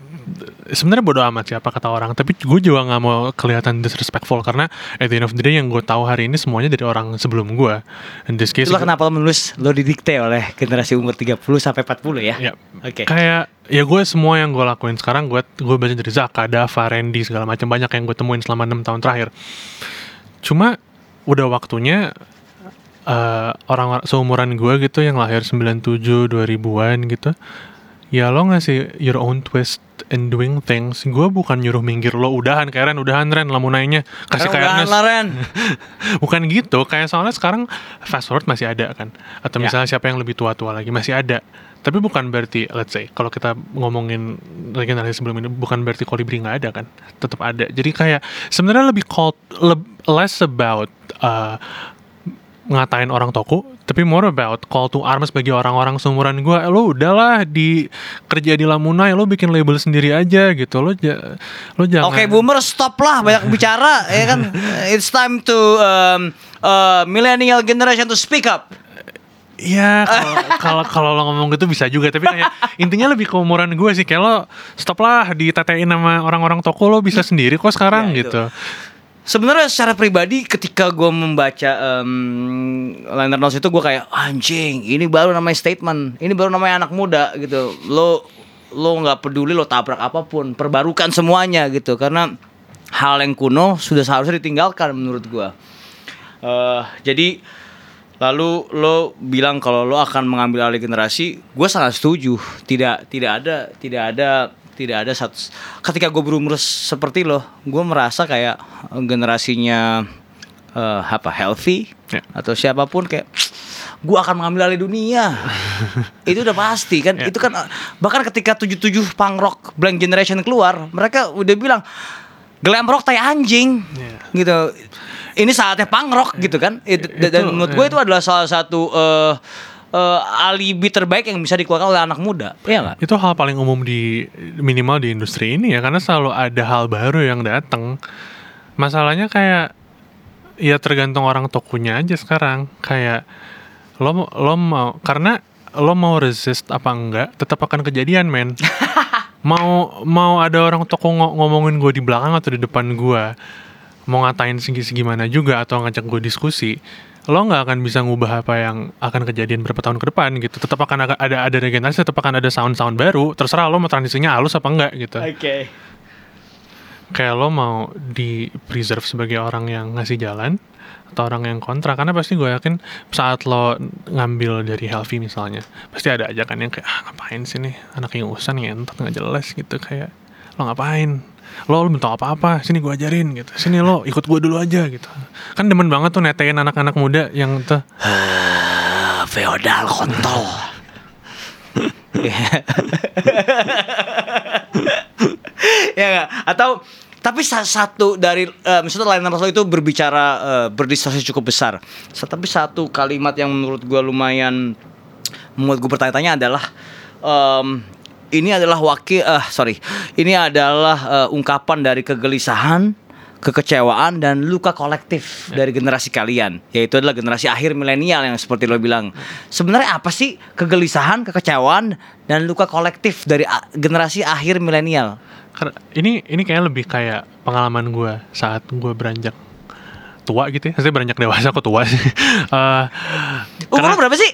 C: sebenarnya bodo amat sih apa kata orang tapi gue juga nggak mau kelihatan disrespectful karena at the end of the day yang gue tahu hari ini semuanya dari orang sebelum gue in this case
B: Itulah kenapa lo menulis lo didikte oleh generasi umur 30 sampai 40 ya.
C: Ya,
B: Oke.
C: kayak ya gue semua yang gue lakuin sekarang gue gue baca dari Zaka, Dava, Randy segala macam banyak yang gue temuin selama enam tahun terakhir. Cuma udah waktunya eh, orang seumuran gue gitu yang lahir 97 2000-an gitu. Ya lo ngasih your own twist and doing things. Gue bukan nyuruh minggir lo udahan kayak Ren, udahan Ren lamunainya kasih kayak
B: lah, Ren.
C: Bukan gitu, kayak soalnya sekarang fast forward masih ada kan. Atau
B: Ya.
C: misalnya siapa yang lebih tua-tua lagi masih ada. Tapi bukan berarti, let's say, kalau kita ngomongin generasi sebelum ini, bukan berarti kolibri nggak ada kan, tetap ada. Jadi kayak sebenarnya lebih called, leb- less about uh, ngatain orang toko, tapi more about call to arms bagi orang-orang seumuran gue. Lo udahlah di kerja di Lamunai, lo bikin label sendiri aja gitu. Lo ja- lo jangan.
B: Oke, boomer stop lah banyak bicara ya kan. It's time to um, uh, millennial generation to speak up.
C: Iya, kalau- kalau lo ngomong gitu bisa juga, tapi kayak intinya lebih ke umuran gue sih. Kayak lo stop lah ditetein sama orang-orang toko lo bisa sendiri kok sekarang
B: Ya, itu.
C: gitu.
B: Sebenarnya secara pribadi ketika gue membaca um, liner notes itu gue kayak anjing ini baru namanya statement ini baru namanya anak muda gitu lo lo nggak peduli lo tabrak apa pun perbarukan semuanya gitu karena hal yang kuno sudah seharusnya ditinggalkan menurut gue Eh, jadi lalu lo bilang kalau lo akan mengambil alih generasi gue sangat setuju tidak tidak ada tidak ada tidak ada satu ketika gue berumur seperti lo gue merasa kayak generasinya eh, apa healthy
C: Ya.
B: atau siapa pun kayak gue akan mengambil alih dunia itu udah pasti kan
C: Ya.
B: itu kan eh, bahkan ketika 77 punk rock blank generation keluar mereka udah bilang glam rock tai anjing
C: Ya.
B: gitu ini saatnya punk rock gitu kan It- dan
C: itu,
B: menurut gue
C: ya.
B: itu adalah salah satu eh, eh, alibi terbaik yang bisa dikeluarkan oleh anak muda Iya nggak
C: Itu hal paling umum di minimal di industri ini ya karena selalu ada hal baru yang datang. Masalahnya kayak ya tergantung orang tokonya aja sekarang. Kayak lo lo mau karena lo mau resist apa enggak tetap akan kejadian men. mau mau ada orang toko ngo- ngomongin gue di belakang atau di depan gue mau ngatain segi segimana juga atau ngajak gue diskusi lo nggak akan bisa ngubah apa yang akan kejadian berapa tahun ke depan gitu. Tetap akan ada ada, regenerasi tetap akan ada sound sound baru. Terserah lo mau transisinya halus apa enggak gitu.
B: Oke.
C: Kayak lo mau di preserve sebagai orang yang ngasih jalan atau orang yang kontra karena pasti gue yakin saat lo ngambil dari Helvi misalnya pasti ada ajakan yang kayak ah ngapain sih nih? Anak yang usan ngentot nggak jelas gitu. Kayak lo ngapain lo lo bentuk apa apa sini gue ajarin gitu. Sini lo ikut gue dulu aja gitu. Kan demen banget tuh netein anak-anak muda yang tuh.
B: Feodal kontol. Ya nggak? Atau tapi sa- satu dari eh, misalnya liner lo itu berbicara eh, berdistorsi cukup besar. Sa- tapi satu kalimat yang menurut gue lumayan membuat gue bertanya-tanya adalah em, ini adalah wakil eh sorry. Ini adalah eh, ungkapan dari kegelisahan kekecewaan dan luka kolektif dari generasi kalian. Yaitu adalah generasi akhir milenial yang seperti lo bilang. Sebenarnya apa sih kegelisahan kekecewaan dan luka kolektif dari generasi akhir milenial?
C: Ini ini kayak lebih kayak pengalaman gue saat gue beranjak tua gitu ya. Maksudnya beranjak dewasa kok tua sih. Eh,
B: umur lo berapa sih?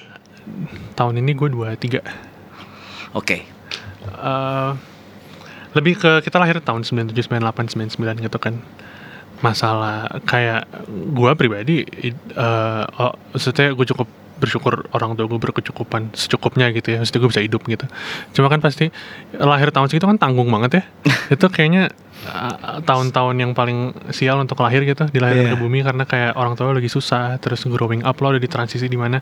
C: Tahun ini gue 23.
B: oke
C: Eh, lebih ke kita lahir tahun 97, 98, 99 gitu kan. Masalah kayak gue pribadi eh oh, maksudnya gue cukup bersyukur orang tua gue berkecukupan secukupnya gitu ya. Maksudnya gue bisa hidup gitu. Cuma kan pasti lahir tahun segitu kan tanggung banget ya. Itu kayaknya uh, tahun-tahun yang paling sial untuk lahir gitu dilahirkan
B: Iya.
C: ke bumi karena kayak orang tua lagi susah terus growing up lo udah di transisi di mana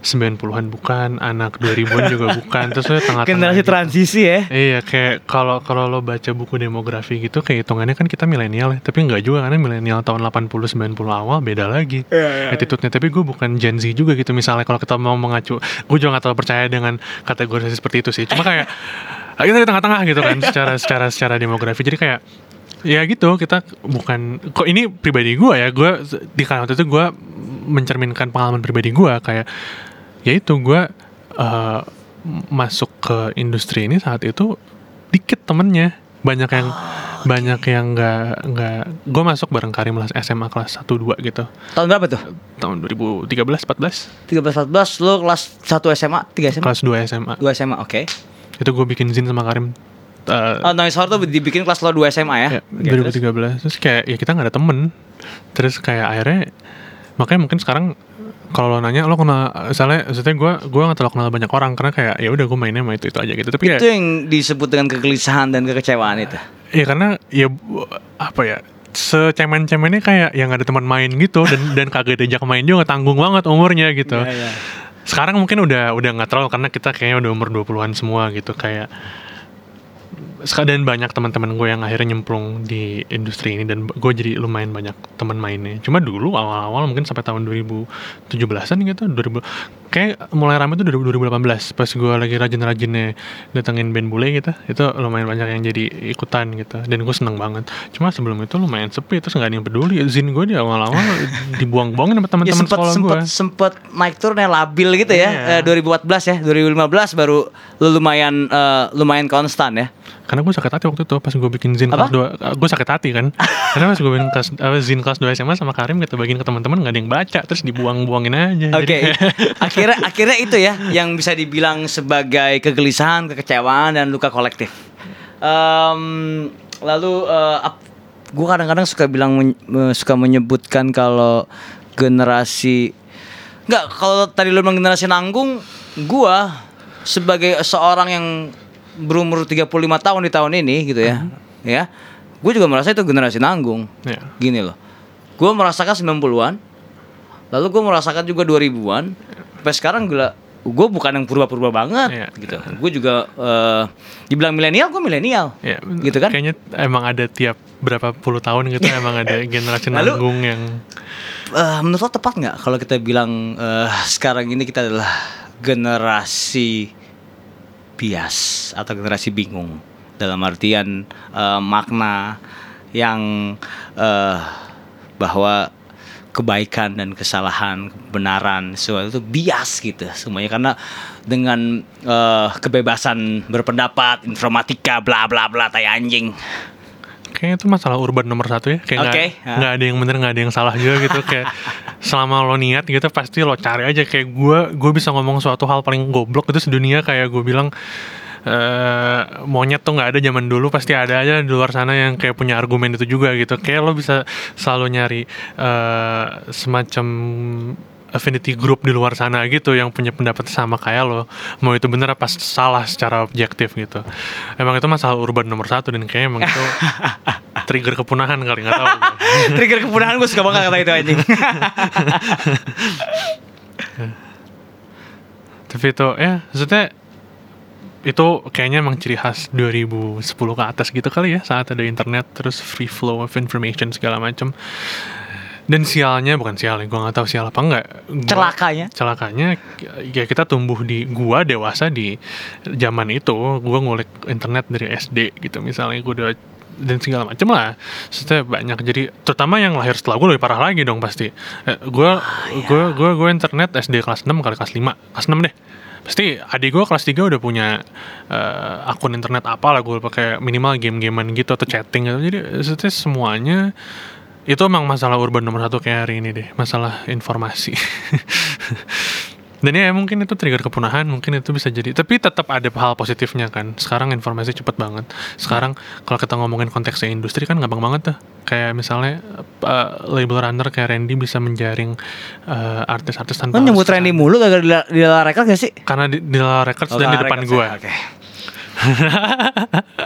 C: 90-an bukan anak 2000-an juga bukan terus lo tengah-tengah
B: generasi
C: gitu.
B: transisi ya
C: Iya kayak kalau kalau lo baca buku demografi gitu kayak hitungannya kan kita milenial ya tapi nggak juga karena milenial tahun 80 90 awal beda lagi attitude-nya tapi gue bukan Gen Z juga gitu misalnya kalau kita mau mengacu gue juga nggak terlalu percaya dengan kategorisasi seperti itu sih cuma kayak kita di tengah-tengah gitu kan secara secara secara demografi. Jadi kayak ya gitu kita bukan kok ini pribadi gue ya gue di waktu itu gue mencerminkan pengalaman pribadi gue kayak ya itu gue eh, masuk ke industri ini saat itu dikit temennya. Banyak yang banyak yang nggak nggak gue masuk bareng Karim kelas SMA kelas 1 2 gitu.
B: Tahun berapa tuh?
C: Tahun 2013 14
B: 13 14 lo kelas 1 SMA 3 SMA
C: kelas 2 SMA
B: 2 SMA oke
C: itu gue bikin zin sama Karim eh,
B: Oh, Noise Horror tuh dibikin kelas lo 2 SMA ya?
C: ya,
B: Oke, terus?
C: 2013 terus kayak ya kita nggak ada temen terus kayak akhirnya makanya mungkin sekarang kalau lo nanya lo kenal misalnya maksudnya gue gue nggak terlalu kenal banyak orang karena kayak ya udah gue mainnya sama itu itu aja gitu tapi ya
B: Itu yang disebut dengan kegelisahan dan kekecewaan itu.
C: ya karena ya apa ya secemen-cemennya kayak yang ada teman main gitu dan dan kagak diajak main juga tanggung banget umurnya gitu.
B: Iya, iya.
C: Sekarang mungkin udah udah nggak terlalu karena kita kayaknya udah umur 20-an semua gitu kayak dan banyak teman-teman gue yang akhirnya nyemplung di industri ini dan gue jadi lumayan banyak teman mainnya. Cuma dulu awal-awal mungkin sampai tahun 2017-an gitu, 2000 kayak mulai rame tuh 2018 pas gue lagi rajin-rajinnya datengin band bule gitu. Itu lumayan banyak yang jadi ikutan gitu dan gue seneng banget. Cuma sebelum itu lumayan sepi terus nggak ada yang peduli. Zin gue di awal-awal dibuang-buangin sama teman-teman
B: sempet,
C: sekolah gue.
B: sempet, sempet mic tournya labil gitu ya
C: Iya.
B: eh, 2014 ya 2015 baru lu lumayan eh, lumayan konstan ya
C: Karena gue sakit hati waktu itu pas gue bikin zin kelas 2 Gue sakit hati kan. Karena pas gue bikin kelas, apa, zin kelas 2 SMA sama Karim Kita bagiin ke teman-teman gak ada yang baca. Terus dibuang-buangin aja.
B: Oke,
C: kayak-
B: akhirnya akhirnya itu ya yang bisa dibilang sebagai kegelisahan, kekecewaan dan luka kolektif. Em, lalu eh, ap- gua kadang-kadang suka bilang men- eh, suka menyebutkan kalau generasi nggak kalau tadi lu bilang generasi nanggung, gua sebagai seorang yang berumur 35 tahun di tahun ini gitu ya, ya, gue juga merasa itu generasi nanggung.
C: Ya.
B: gini loh. Gue merasakan 90-an lalu gue merasakan juga 2000-an sampai sekarang gue gue bukan yang purba-purba banget
C: Iya.
B: gitu. Gue juga eh, dibilang milenial gue milenial.
C: Ya,
B: gitu kan?
C: Kayaknya emang ada tiap berapa puluh tahun gitu Emang ada generasi
B: Lalu-
C: nanggung yang
B: Eh, menurut lo tepat nggak kalau kita bilang eh, sekarang ini kita adalah generasi bias atau generasi bingung. Dalam artian eh, makna yang eh, bahwa kebaikan dan kesalahan kebenaran semua itu bias gitu semuanya. Karena dengan eh, kebebasan berpendapat informatika bla bla bla tai anjing
C: Kayaknya itu masalah urban nomor satu ya. Kayak nggak
B: Oke, ha.
C: nggak ada yang bener nggak ada yang salah juga gitu. Kayak selama lo niat gitu pasti lo cari aja. Kayak gue gue bisa ngomong suatu hal paling goblok itu sedunia. Kayak gue bilang eh monyet tuh nggak ada zaman dulu pasti ada aja di luar sana yang kayak punya argumen itu juga gitu. Kayak lo bisa selalu nyari eh semacam affinity group di luar sana gitu yang punya pendapat sama kayak lo mau itu bener apa salah secara objektif gitu. Emang itu masalah urban nomor satu dan kayaknya emang itu trigger kepunahan kali nggak tahu.
B: Trigger kepunahan gue suka banget kata itu anjing.
C: Tapi itu ya maksudnya itu kayaknya emang ciri khas 2010 ke atas gitu kali ya saat ada internet terus free flow of information segala macam dan sialnya bukan sial gue nggak tahu sial apa enggak Gua-
B: celakanya.
C: Celakanya ya kita tumbuh di gua dewasa di zaman itu gua ngulik internet dari SD gitu misalnya gua udah dan segala macam lah. Maksudnya banyak jadi terutama yang lahir setelah gue lebih parah lagi dong pasti. Eh, gue gue gue gue internet SD kelas 6 kali kelas 5 kelas 6 deh. Pasti adik gue kelas 3 udah punya eh, akun internet apa lah gue pakai minimal game-gamean gitu atau chatting gitu. Jadi maksudnya semuanya itu emang masalah urban nomor satu kayak hari ini deh masalah informasi dan ya mungkin itu trigger kepunahan mungkin itu bisa jadi tapi tetap ada hal positifnya kan sekarang informasi cepet banget sekarang kalau kita ngomongin konteksnya industri kan gampang banget tuh kayak misalnya uh, label runner kayak Randy bisa menjaring uh, artis-artis tanpa harus
B: nyebut. Randy mulu gak di, di Lala gak sih?
C: karena di, di Lala Records
B: Oh,
C: dan di depan gue
B: ya.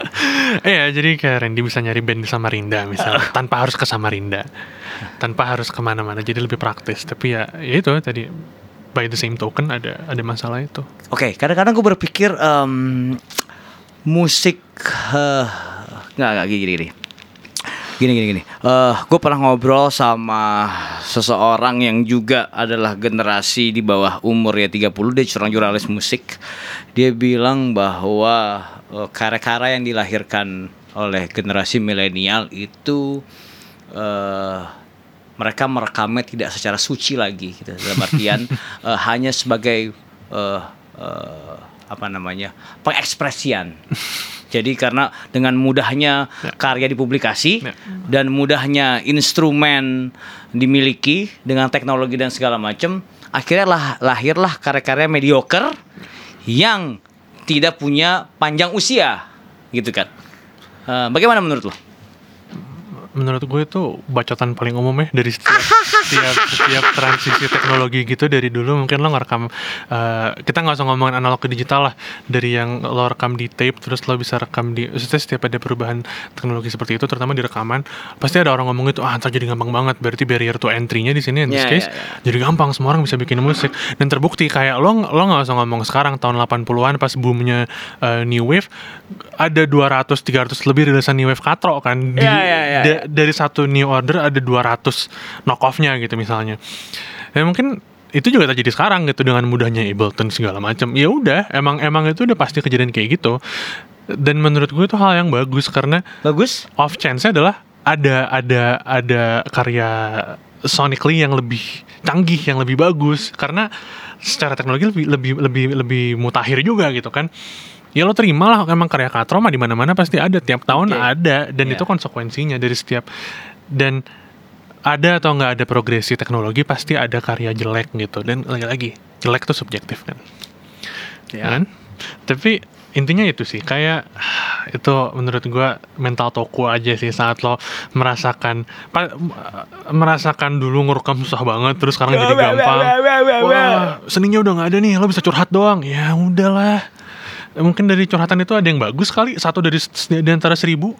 C: Iya, jadi kayak Randy bisa nyari band di Samarinda misalnya, tanpa harus ke Samarinda, tanpa harus ke mana-mana, jadi lebih praktis. Tapi ya, ya itu tadi by the same token ada ada masalah itu.
B: Oke, kadang-kadang gue berpikir em, musik eh, nggak nggak gini gini. Gini gini gini. Eh, gue pernah ngobrol sama seseorang yang juga adalah generasi di bawah umur ya 30 dia seorang jurnalis musik. Dia bilang bahwa eh, karya-karya yang dilahirkan oleh generasi milenial itu eh mereka merekamnya tidak secara suci lagi gitu. dalam artian eh, hanya sebagai eh, eh, apa namanya pengekspresian jadi karena dengan mudahnya karya dipublikasi
C: Ya.
B: dan mudahnya instrumen dimiliki dengan teknologi dan segala macam akhirnya lah lahirlah karya-karya mediocre yang tidak punya panjang usia gitu kan. Eh, bagaimana menurut lo
C: menurut gue itu bacotan paling umum ya dari setiap setiap, setiap transisi teknologi gitu. Dari dulu mungkin lo ngerekam eh, kita nggak usah ngomongin analog ke digital lah. Dari yang lo rekam di tape terus lo bisa rekam di maksudnya setiap ada perubahan teknologi seperti itu terutama di rekaman pasti ada orang ngomong itu ah ntar jadi gampang banget berarti barrier to entry-nya di sini in this
B: Ya,
C: case
B: ya, ya.
C: jadi gampang semua orang bisa bikin musik. Dan terbukti kayak lo lo nggak usah ngomong sekarang tahun 80-an pas boomnya uh, new wave ada 200 300 lebih rilisan new wave katro kan di,
B: Ya, ya, ya,
C: da- dari satu new order ada 200 knock off-nya gitu misalnya. Ya mungkin itu juga terjadi sekarang gitu dengan mudahnya Ableton segala macam. Ya udah emang emang itu udah pasti kejadian kayak gitu. Dan menurut gue itu hal yang bagus karena
B: Bagus.
C: off chance adalah ada ada ada karya sonically yang lebih canggih yang lebih bagus. Karena secara teknologi lebih lebih lebih lebih mutakhir juga gitu kan ya lo terima lah emang karya katro mah di mana mana pasti ada tiap tahun
B: Oke.
C: ada dan
B: Iya.
C: itu konsekuensinya dari setiap dan ada atau nggak ada progresi teknologi pasti ada karya jelek gitu dan lagi-lagi jelek itu subjektif kan
B: Ya.
C: kan tapi intinya itu sih kayak itu menurut gua mental toko aja sih saat lo merasakan pa- merasakan dulu ngerekam susah banget terus sekarang jadi gampang wah seninya udah nggak ada nih lo bisa curhat doang ya udahlah mungkin dari curhatan itu ada yang bagus kali satu dari di antara seribu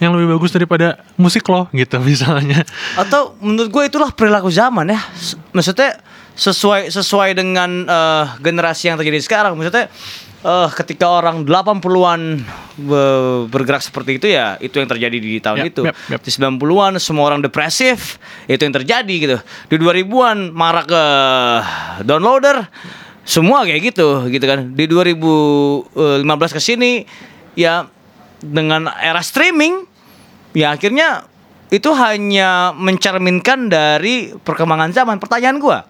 C: yang lebih bagus daripada musik lo gitu misalnya
B: Atau menurut gue itulah perilaku zaman ya. Maksudnya sesuai sesuai dengan eh, generasi yang terjadi sekarang. Maksudnya eh, ketika orang 80-an be- bergerak seperti itu ya itu yang terjadi di tahun
C: Yap,
B: itu.
C: yap, yap.
B: Di 90-an semua orang depresif, itu yang terjadi gitu. Di 2000-an marak ke downloader semua kayak gitu gitu kan. Di 2015 ke sini ya dengan era streaming ya akhirnya itu hanya mencerminkan dari perkembangan zaman. Pertanyaan gua,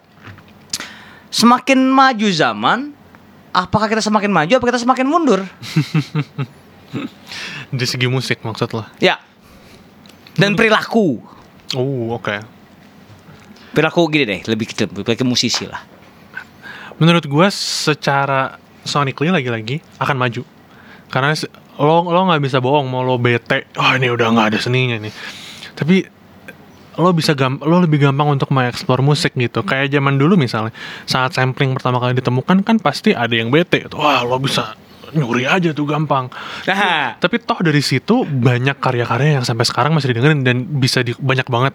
B: semakin maju zaman, apakah kita semakin maju, apa kita semakin mundur?
C: dari segi musik maksud lo
B: Ya. Dan perilaku,
C: oh oke
B: perilaku gini deh, lebih ke, lebih ke musisi lah.
C: Menurut gua secara sonically lagi-lagi akan maju. Karena lo lo nggak bisa bohong mau lo bete oh ini udah nggak ada seninya nih. Tapi lo bisa gam lo lebih gampang untuk mengeksplor musik gitu. Kayak zaman dulu misalnya saat sampling pertama kali ditemukan kan pasti ada yang bete wah lo bisa nyuri aja tuh gampang
B: Nah,
C: tapi toh dari situ banyak karya-karya yang sampai sekarang masih didengerin dan bisa di, banyak banget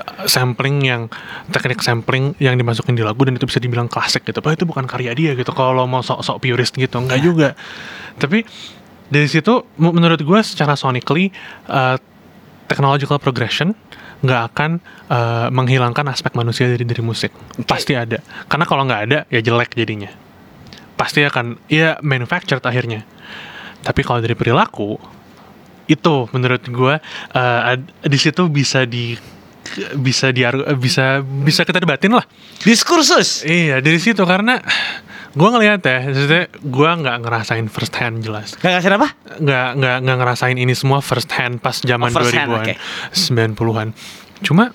C: uh, sampling yang teknik sampling yang dimasukin di lagu dan itu bisa dibilang klasik gitu. Padahal itu bukan karya dia gitu. Kalau mau sok-sok purist gitu, enggak juga. Tapi dari situ menurut gue secara sonically uh, technological progression nggak akan uh, menghilangkan aspek manusia dari dari musik. Pasti ada. Karena kalau nggak ada ya jelek jadinya. Pasti akan ya manufactured akhirnya. Tapi kalau dari perilaku itu menurut gue uh, di situ bisa di bisa di bisa bisa kita debatin lah.
B: diskursus.
C: Iya dari situ karena gue ngelihat ya, maksudnya gue nggak ngerasain first hand jelas,
B: Gak ngasih apa?
C: nggak nggak nggak ngerasain ini semua first hand pas zaman
B: Oh, first hand,
C: 2000-an,
B: oke.
C: 90-an. Cuma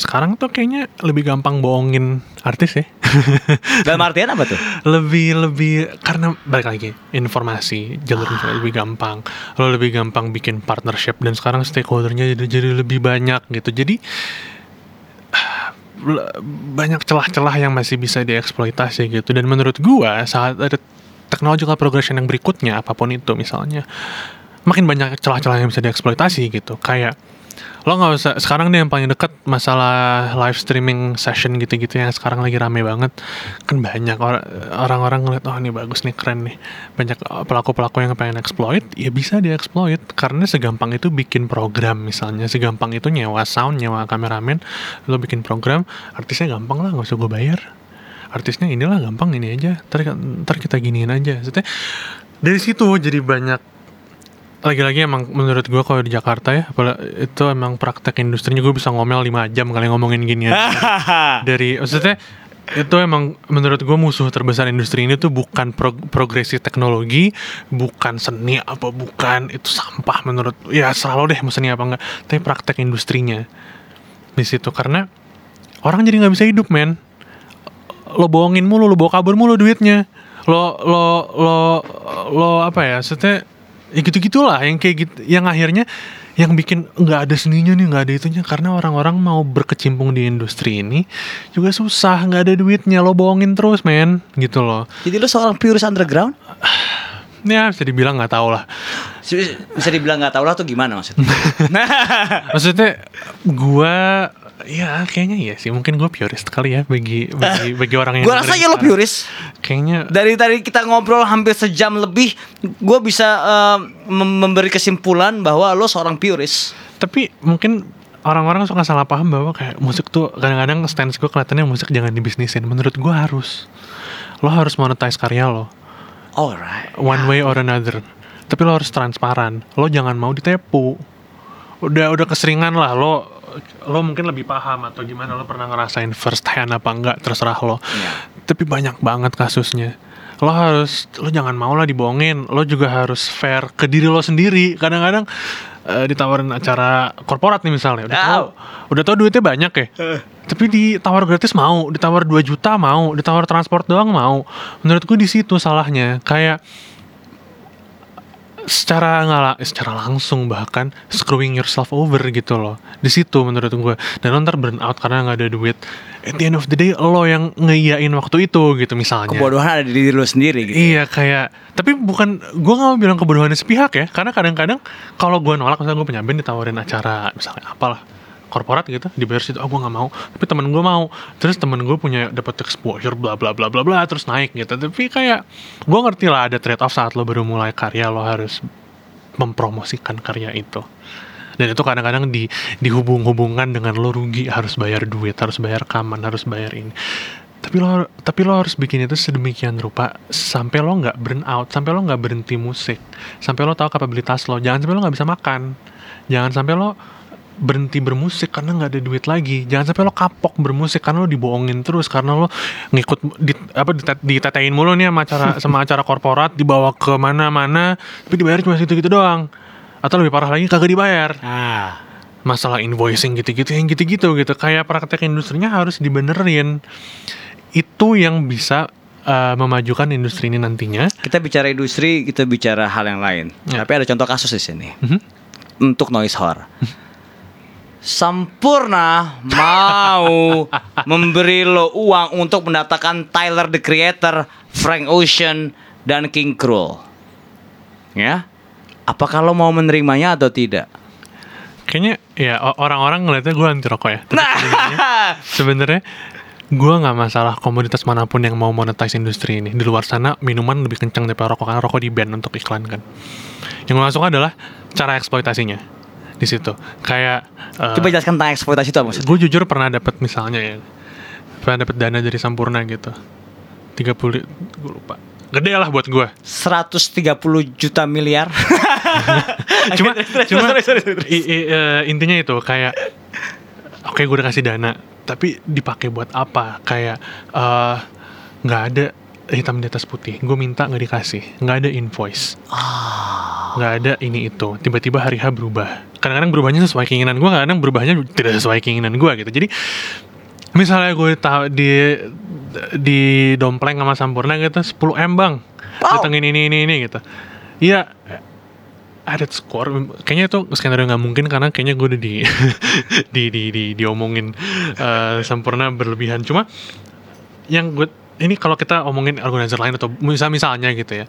C: sekarang tuh kayaknya lebih gampang bohongin artis ya.
B: Dalam artian apa tuh?
C: lebih lebih karena balik lagi informasi jalur informasi lebih gampang. Lo lebih gampang bikin partnership dan sekarang stakeholdernya jadi jadi lebih banyak gitu. Jadi ah, banyak celah-celah yang masih bisa dieksploitasi gitu. Dan menurut gua saat ada technological progression yang berikutnya apa pun itu misalnya makin banyak celah-celah yang bisa dieksploitasi gitu. Kayak lo nggak usah sekarang nih yang paling deket masalah live streaming session gitu-gitu yang sekarang lagi rame banget. Kan banyak or- orang-orang ngeliat oh ini bagus nih keren nih. Banyak uh, pelaku-pelaku yang pengen exploit ya bisa dieksploit karena segampang itu bikin program misalnya. Segampang itu nyewa sound nyewa kameramen lo bikin program artisnya gampang lah nggak usah gue bayar. Artisnya inilah gampang ini aja. Ntar, ntar kita giniin aja. Maksudnya, dari situ jadi banyak lagi-lagi emang menurut gue kalau di Jakarta ya itu emang praktek industrinya. Gue bisa ngomel 5 jam kali ngomongin gini ya dari maksudnya itu emang menurut gue musuh terbesar industri ini tuh bukan prog- progresi teknologi bukan seni apa bukan itu sampah menurut ya selalu deh mau seni apa enggak tapi praktek industrinya di situ. Karena orang jadi nggak bisa hidup men. Lo bohongin mulu lo bawa kabur mulu duitnya. Lo lo lo lo apa ya maksudnya ya gitu gitulah yang kayak gitu yang akhirnya yang bikin nggak ada seninya nih nggak ada itunya. Karena orang-orang mau berkecimpung di industri ini juga susah nggak ada duitnya lo bohongin terus men. Gitu loh.
B: Jadi lu seorang purist underground?
C: Ya bisa dibilang nggak tahu lah
B: Bisa dibilang nggak tahu lah tuh gimana maksudnya?
C: maksudnya gua ya kayaknya iya sih mungkin gue purist kali ya bagi bagi bagi orang yang
B: Gue rasa ya lo purist.
C: kayaknya
B: Dari tadi kita ngobrol hampir sejam lebih, gue bisa mem- memberi kesimpulan bahwa lo seorang purist.
C: tapi mungkin orang-orang suka salah paham bahwa kayak musik tuh kadang-kadang stance gue kelihatannya musik jangan dibisnisin menurut gue harus lo harus monetize karya lo
B: Alright.
C: one way or another. Tapi lo harus transparan. Lo jangan mau ditepu. Udah udah keseringan lah. Lo lo mungkin lebih paham atau gimana. Lo pernah ngerasain first hand apa enggak terserah lo.
B: Iya.
C: tapi banyak banget kasusnya. Lo harus lo jangan mau lah dibohongin. Lo juga harus fair ke diri lo sendiri. Kadang-kadang eh, ditawarin acara korporat nih misalnya. Udah tahu udah tahu duitnya banyak ya tapi ditawar gratis mau ditawar 2 juta mau ditawar transport doang mau. Menurut gue di situ salahnya. Kayak secara nggak la- secara langsung bahkan screwing yourself over gitu loh. Di situ menurut gue dan ntar burn out karena nggak ada duit. At the end of the day lo yang ngeiyain waktu itu gitu misalnya.
B: Kebodohan ada di diri lo sendiri gitu.
C: Iya kayak tapi bukan gue nggak mau bilang kebodohannya sepihak ya. Karena kadang-kadang kalau gue nolak misalnya gue punya band ditawarin acara misalnya apalah korporat gitu dibayar situ oh gue nggak mau. Tapi temen gue mau. Terus temen gue punya dapat exposure bla bla bla bla bla terus naik gitu. Tapi kayak gue ngerti lah ada trade off saat lo baru mulai karya lo harus mempromosikan karya itu. Dan itu kadang-kadang di dihubung-hubungkan dengan lo rugi harus bayar duit harus bayar rekaman harus bayar ini. Tapi lo tapi lo harus bikin itu sedemikian rupa sampai lo nggak burn out sampai lo nggak berhenti musik. Sampai lo tahu kapabilitas lo. Jangan sampai lo nggak bisa makan. Jangan sampai lo berhenti bermusik karena nggak ada duit lagi jangan sampai lo kapok bermusik karena lo dibohongin terus karena lo ngikut di, apa ditet- ditetein mulu nih sama acara sama acara korporat dibawa ke mana-mana tapi dibayar cuma situ gitu doang atau lebih parah lagi kagak dibayar
B: Ah.
C: masalah invoicing gitu-gitu yang gitu-gitu gitu kayak praktek industrinya harus dibenerin itu yang bisa uh, memajukan industri ini nantinya
B: Kita bicara industri, kita bicara hal yang lain.
C: Ya.
B: Tapi ada contoh kasus di sini.
C: Mhm.
B: Untuk noise horror. Sampurna mau memberi lo uang untuk mendatangkan Tyler the Creator, Frank Ocean, dan King Krul. Ya, apakah lo mau menerimanya atau tidak?
C: kayaknya ya orang-orang ngeliatnya gue anti rokok ya. Tapi
B: Nah,
C: sebenarnya gue nggak masalah komoditas mana pun yang mau monetize industri ini. Di luar sana minuman lebih kencang daripada rokok karena rokok di ban untuk iklan kan. Yang gue masuk adalah cara eksploitasinya di situ kayak uh,
B: coba jelaskan tentang eksploitasi itu apa maksudnya.
C: gue jujur pernah dapat misalnya ya pernah dapat dana dari Sampurna gitu 30 gue lupa gede lah buat gue
B: 130 juta miliar.
C: cuma cuma
B: sorry, sorry, sorry.
C: i- i- eh, intinya itu kayak oke gue udah kasih dana tapi dipakai buat apa kayak eh, nggak ada hitam di atas putih. Gue minta nggak dikasih. Nggak ada invoice. Nggak ada ini itu. Tiba-tiba hari H berubah. Kadang-kadang berubahnya sesuai keinginan gue kadang berubahnya tidak sesuai keinginan gue gitu. Jadi misalnya gue tahu di di dompleng sama Sampurna gitu 10 m bang.
B: Wow.
C: datengin ini ini ini gitu. Iya. Ada skor. Kayaknya itu skenario nggak mungkin karena kayaknya gue udah di di di di diomongin eh, sempurna berlebihan. Cuma yang gue ini kalau kita omongin organizer lain atau misal misalnya gitu ya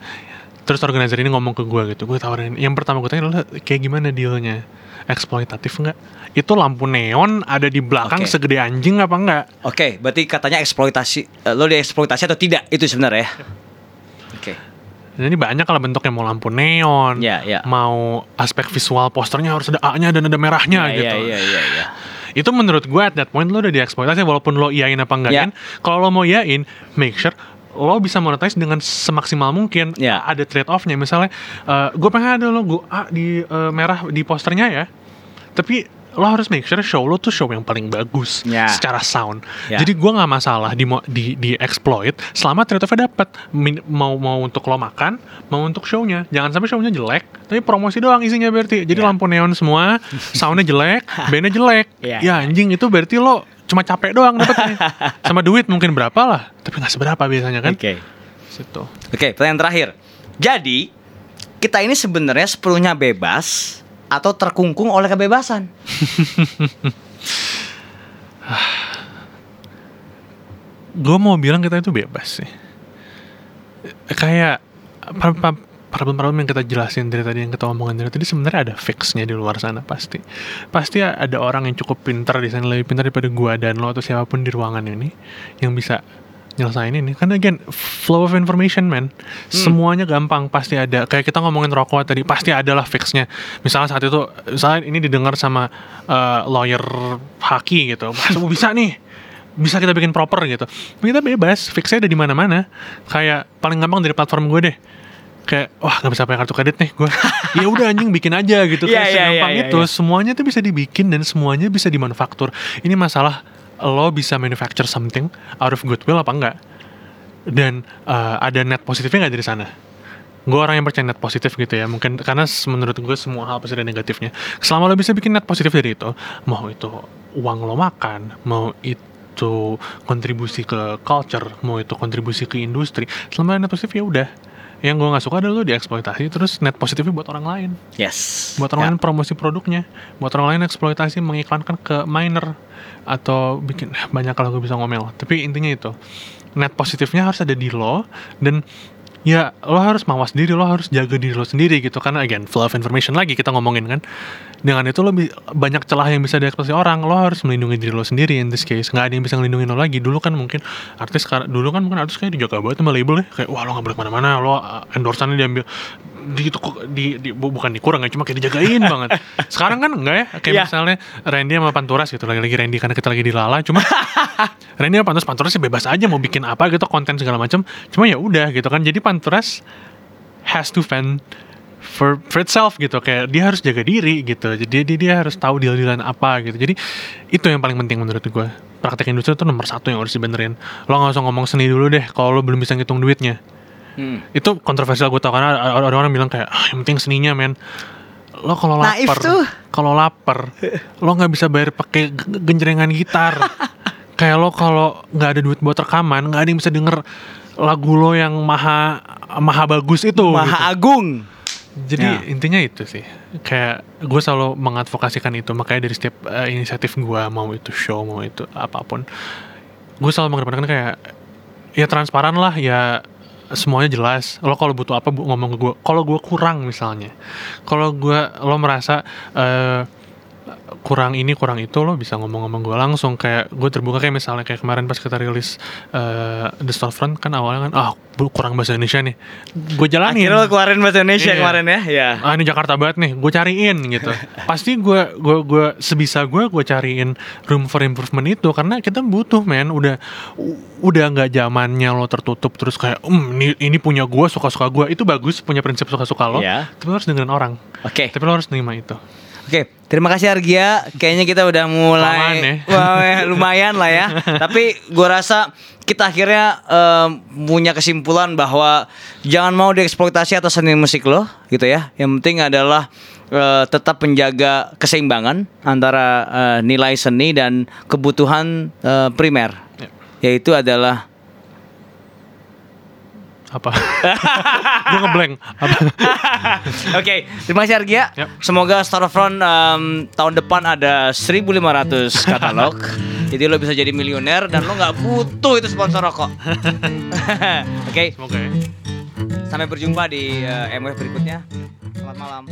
C: terus organizer ini ngomong ke gue gitu gue tawarin yang pertama gue tanya adalah kayak gimana dealnya eksploitatif nggak itu lampu neon ada di belakang
B: Oke.
C: segede anjing apa enggak
B: Oke, berarti katanya eksploitasi eh, lo dieksploitasi atau tidak itu sebenarnya ya. Oke.
C: Dan ini banyak kalau bentuknya mau lampu neon,
B: Ya, ya.
C: mau aspek visual posternya harus ada A-nya dan ada merahnya
B: Iya,
C: gitu.
B: Iya, iya, iya.
C: Itu menurut gue at that point lo udah dieksploitasi walaupun lo iyain apa
B: Ya.
C: enggakin. Kalau lo mau iyain, make sure lo bisa monetize dengan semaksimal mungkin.
B: Ya.
C: Ada trade offnya misalnya, gue pengen ada logo A di eh, merah di posternya ya, tapi lo harus make sure show lo tuh show yang paling bagus
B: Ya.
C: secara sound.
B: Ya.
C: Jadi gue nggak masalah di di di exploit selama trade offnya dapat mau mau untuk lo makan, mau untuk shownya. Jangan sampai shownya jelek, tapi promosi doang isinya berarti. Jadi
B: Ya.
C: lampu neon semua, soundnya jelek, bandnya jelek.
B: Ya.
C: Ya anjing itu berarti lo cuma capek doang dapetnya. Sama duit mungkin berapa lah, tapi nggak seberapa biasanya kan.
B: Oke.
C: Situ.
B: Oke, pertanyaan terakhir. Jadi, kita ini sebenarnya sepenuhnya bebas atau terkungkung oleh kebebasan.
C: gue mau bilang kita itu bebas sih kayak problem-problem yang kita jelasin dari tadi yang kita omongin dari tadi sebenarnya ada fixnya di luar sana pasti pasti ada orang yang cukup pintar di sana lebih pintar daripada gua dan lo atau siapa pun di ruangan ini yang bisa nyelesain ini. Karena again flow of information man. Semuanya gampang pasti ada. Kayak kita ngomongin rokok tadi pasti adalah fixnya. Misalnya saat itu misalnya ini didengar sama uh, lawyer haki gitu. Semua bisa nih. Bisa kita bikin proper gitu. Kita bebas fixnya ada di mana-mana. Kayak paling gampang dari platform gue deh. Kayak wah nggak bisa pakai kartu kredit nih gue. Ya udah anjing bikin aja gitu. Kayak
B: iya,
C: segampang
B: iya, iya,
C: itu.
B: iya.
C: semuanya tuh bisa dibikin dan semuanya bisa dimanufaktur. Ini masalah lo bisa manufacture something out of goodwill apa enggak? Dan uh, ada net positifnya nggak dari sana? Gue orang yang percaya net positif gitu ya mungkin karena menurut gue semua hal pasti ada negatifnya. Selama lo bisa bikin net positif dari itu mau itu uang lo makan mau itu kontribusi ke culture mau itu kontribusi ke industri selama ada net positif ya udah yang gue nggak suka adalah lo dieksploitasi terus net positifnya buat orang lain.
B: Yes.
C: buat orang lain promosi produknya. Buat orang lain eksploitasi mengiklankan ke minor atau bikin banyak kalau gue bisa ngomel. Tapi intinya itu net positifnya harus ada di lo dan ya lo harus mawas diri lo harus jaga diri lo sendiri gitu. Karena again flow of information lagi kita ngomongin kan. Dengan itu lo banyak celah yang bisa dieksploitasi orang. Lo harus melindungi diri lo sendiri in this case. Nggak ada yang bisa ngelindungin lo lagi. Dulu kan mungkin artis dulu kan mungkin artis kayak dijaga banget sama label ya kayak wah lo nggak boleh ke mana-mana. Lo uh, endorsannya diambil di, di, di, bu- bukan dikurang ya cuma kayak dijagain banget. Sekarang kan enggak ya kayak
B: Iya.
C: misalnya Randy sama Panturas gitu lagi-lagi Randy karena kita lagi di Lala cuma Randy sama Panturas Panturas sih bebas aja mau bikin apa gitu konten segala macam cuma ya udah gitu kan jadi Panturas has to fend for, for itself gitu kayak dia harus jaga diri gitu. Jadi dia, dia harus tahu deal-dealan apa gitu. Jadi itu yang paling penting menurut gue praktek industri itu nomor satu yang harus dibenerin. Lo nggak usah ngomong seni dulu deh kalau lo belum bisa ngitung duitnya
B: Hmm.
C: itu kontroversial gue tau karena ada orang bilang kayak ah, yang penting seninya men lo kalau
B: Naif
C: lapar
B: tuh.
C: kalau lapar lo nggak bisa bayar pakai genjrengan gitar kayak lo kalau nggak ada duit buat rekaman nggak ada yang bisa denger lagu lo yang maha maha bagus itu gitu.
B: Maha Agung.
C: Jadi
B: Ya.
C: intinya itu sih, kayak gue selalu mengadvokasikan itu, makanya dari setiap eh, inisiatif gue mau itu show mau itu apa pun, gue selalu mengedepankan kayak ya transparan lah, ya semuanya jelas. Lo kalau butuh apa bu- ngomong ke gue. Kalau gue kurang misalnya, kalau gue lo merasa eh, kurang ini kurang itu lo bisa ngomong-ngomong gue langsung kayak gue terbuka kayak misalnya kayak kemarin pas kita rilis eh, The Storefront kan awalnya kan ah bu- kurang bahasa Indonesia nih gue jalanin
B: Akhirnya lo keluarin bahasa Indonesia
C: Iya.
B: kemarin ya. Ya.
C: ah ini Jakarta banget nih gue cariin gitu pasti gue gue gue sebisa gue gue cariin room for improvement itu karena kita butuh men udah udah nggak zamannya lo tertutup terus kayak um ini ini punya gue suka suka gue itu bagus punya prinsip suka suka lo
B: Iya.
C: tapi lo harus dengerin orang
B: Oke.
C: tapi lo harus terima itu
B: Oke, terima kasih Argia. Kayaknya kita udah mulai
C: ya.
B: Wah, eh, lumayan lah ya. Tapi gua rasa kita akhirnya em, punya kesimpulan bahwa jangan mau dieksploitasi atas seni musik lo, gitu ya. Yang penting adalah eh, tetap menjaga keseimbangan antara eh, nilai seni dan kebutuhan eh, primer,
C: Ya.
B: yaitu adalah
C: apa gue ngeblank apa
B: Oke, terima kasih Argia.
C: Yap.
B: Semoga Storefront em, tahun depan ada 1500 katalog. Jadi lo bisa jadi miliuner dan lo nggak butuh itu sponsor rokok. Oke,
C: semoga ya
B: sampai berjumpa di eh, MWF berikutnya. Selamat malam.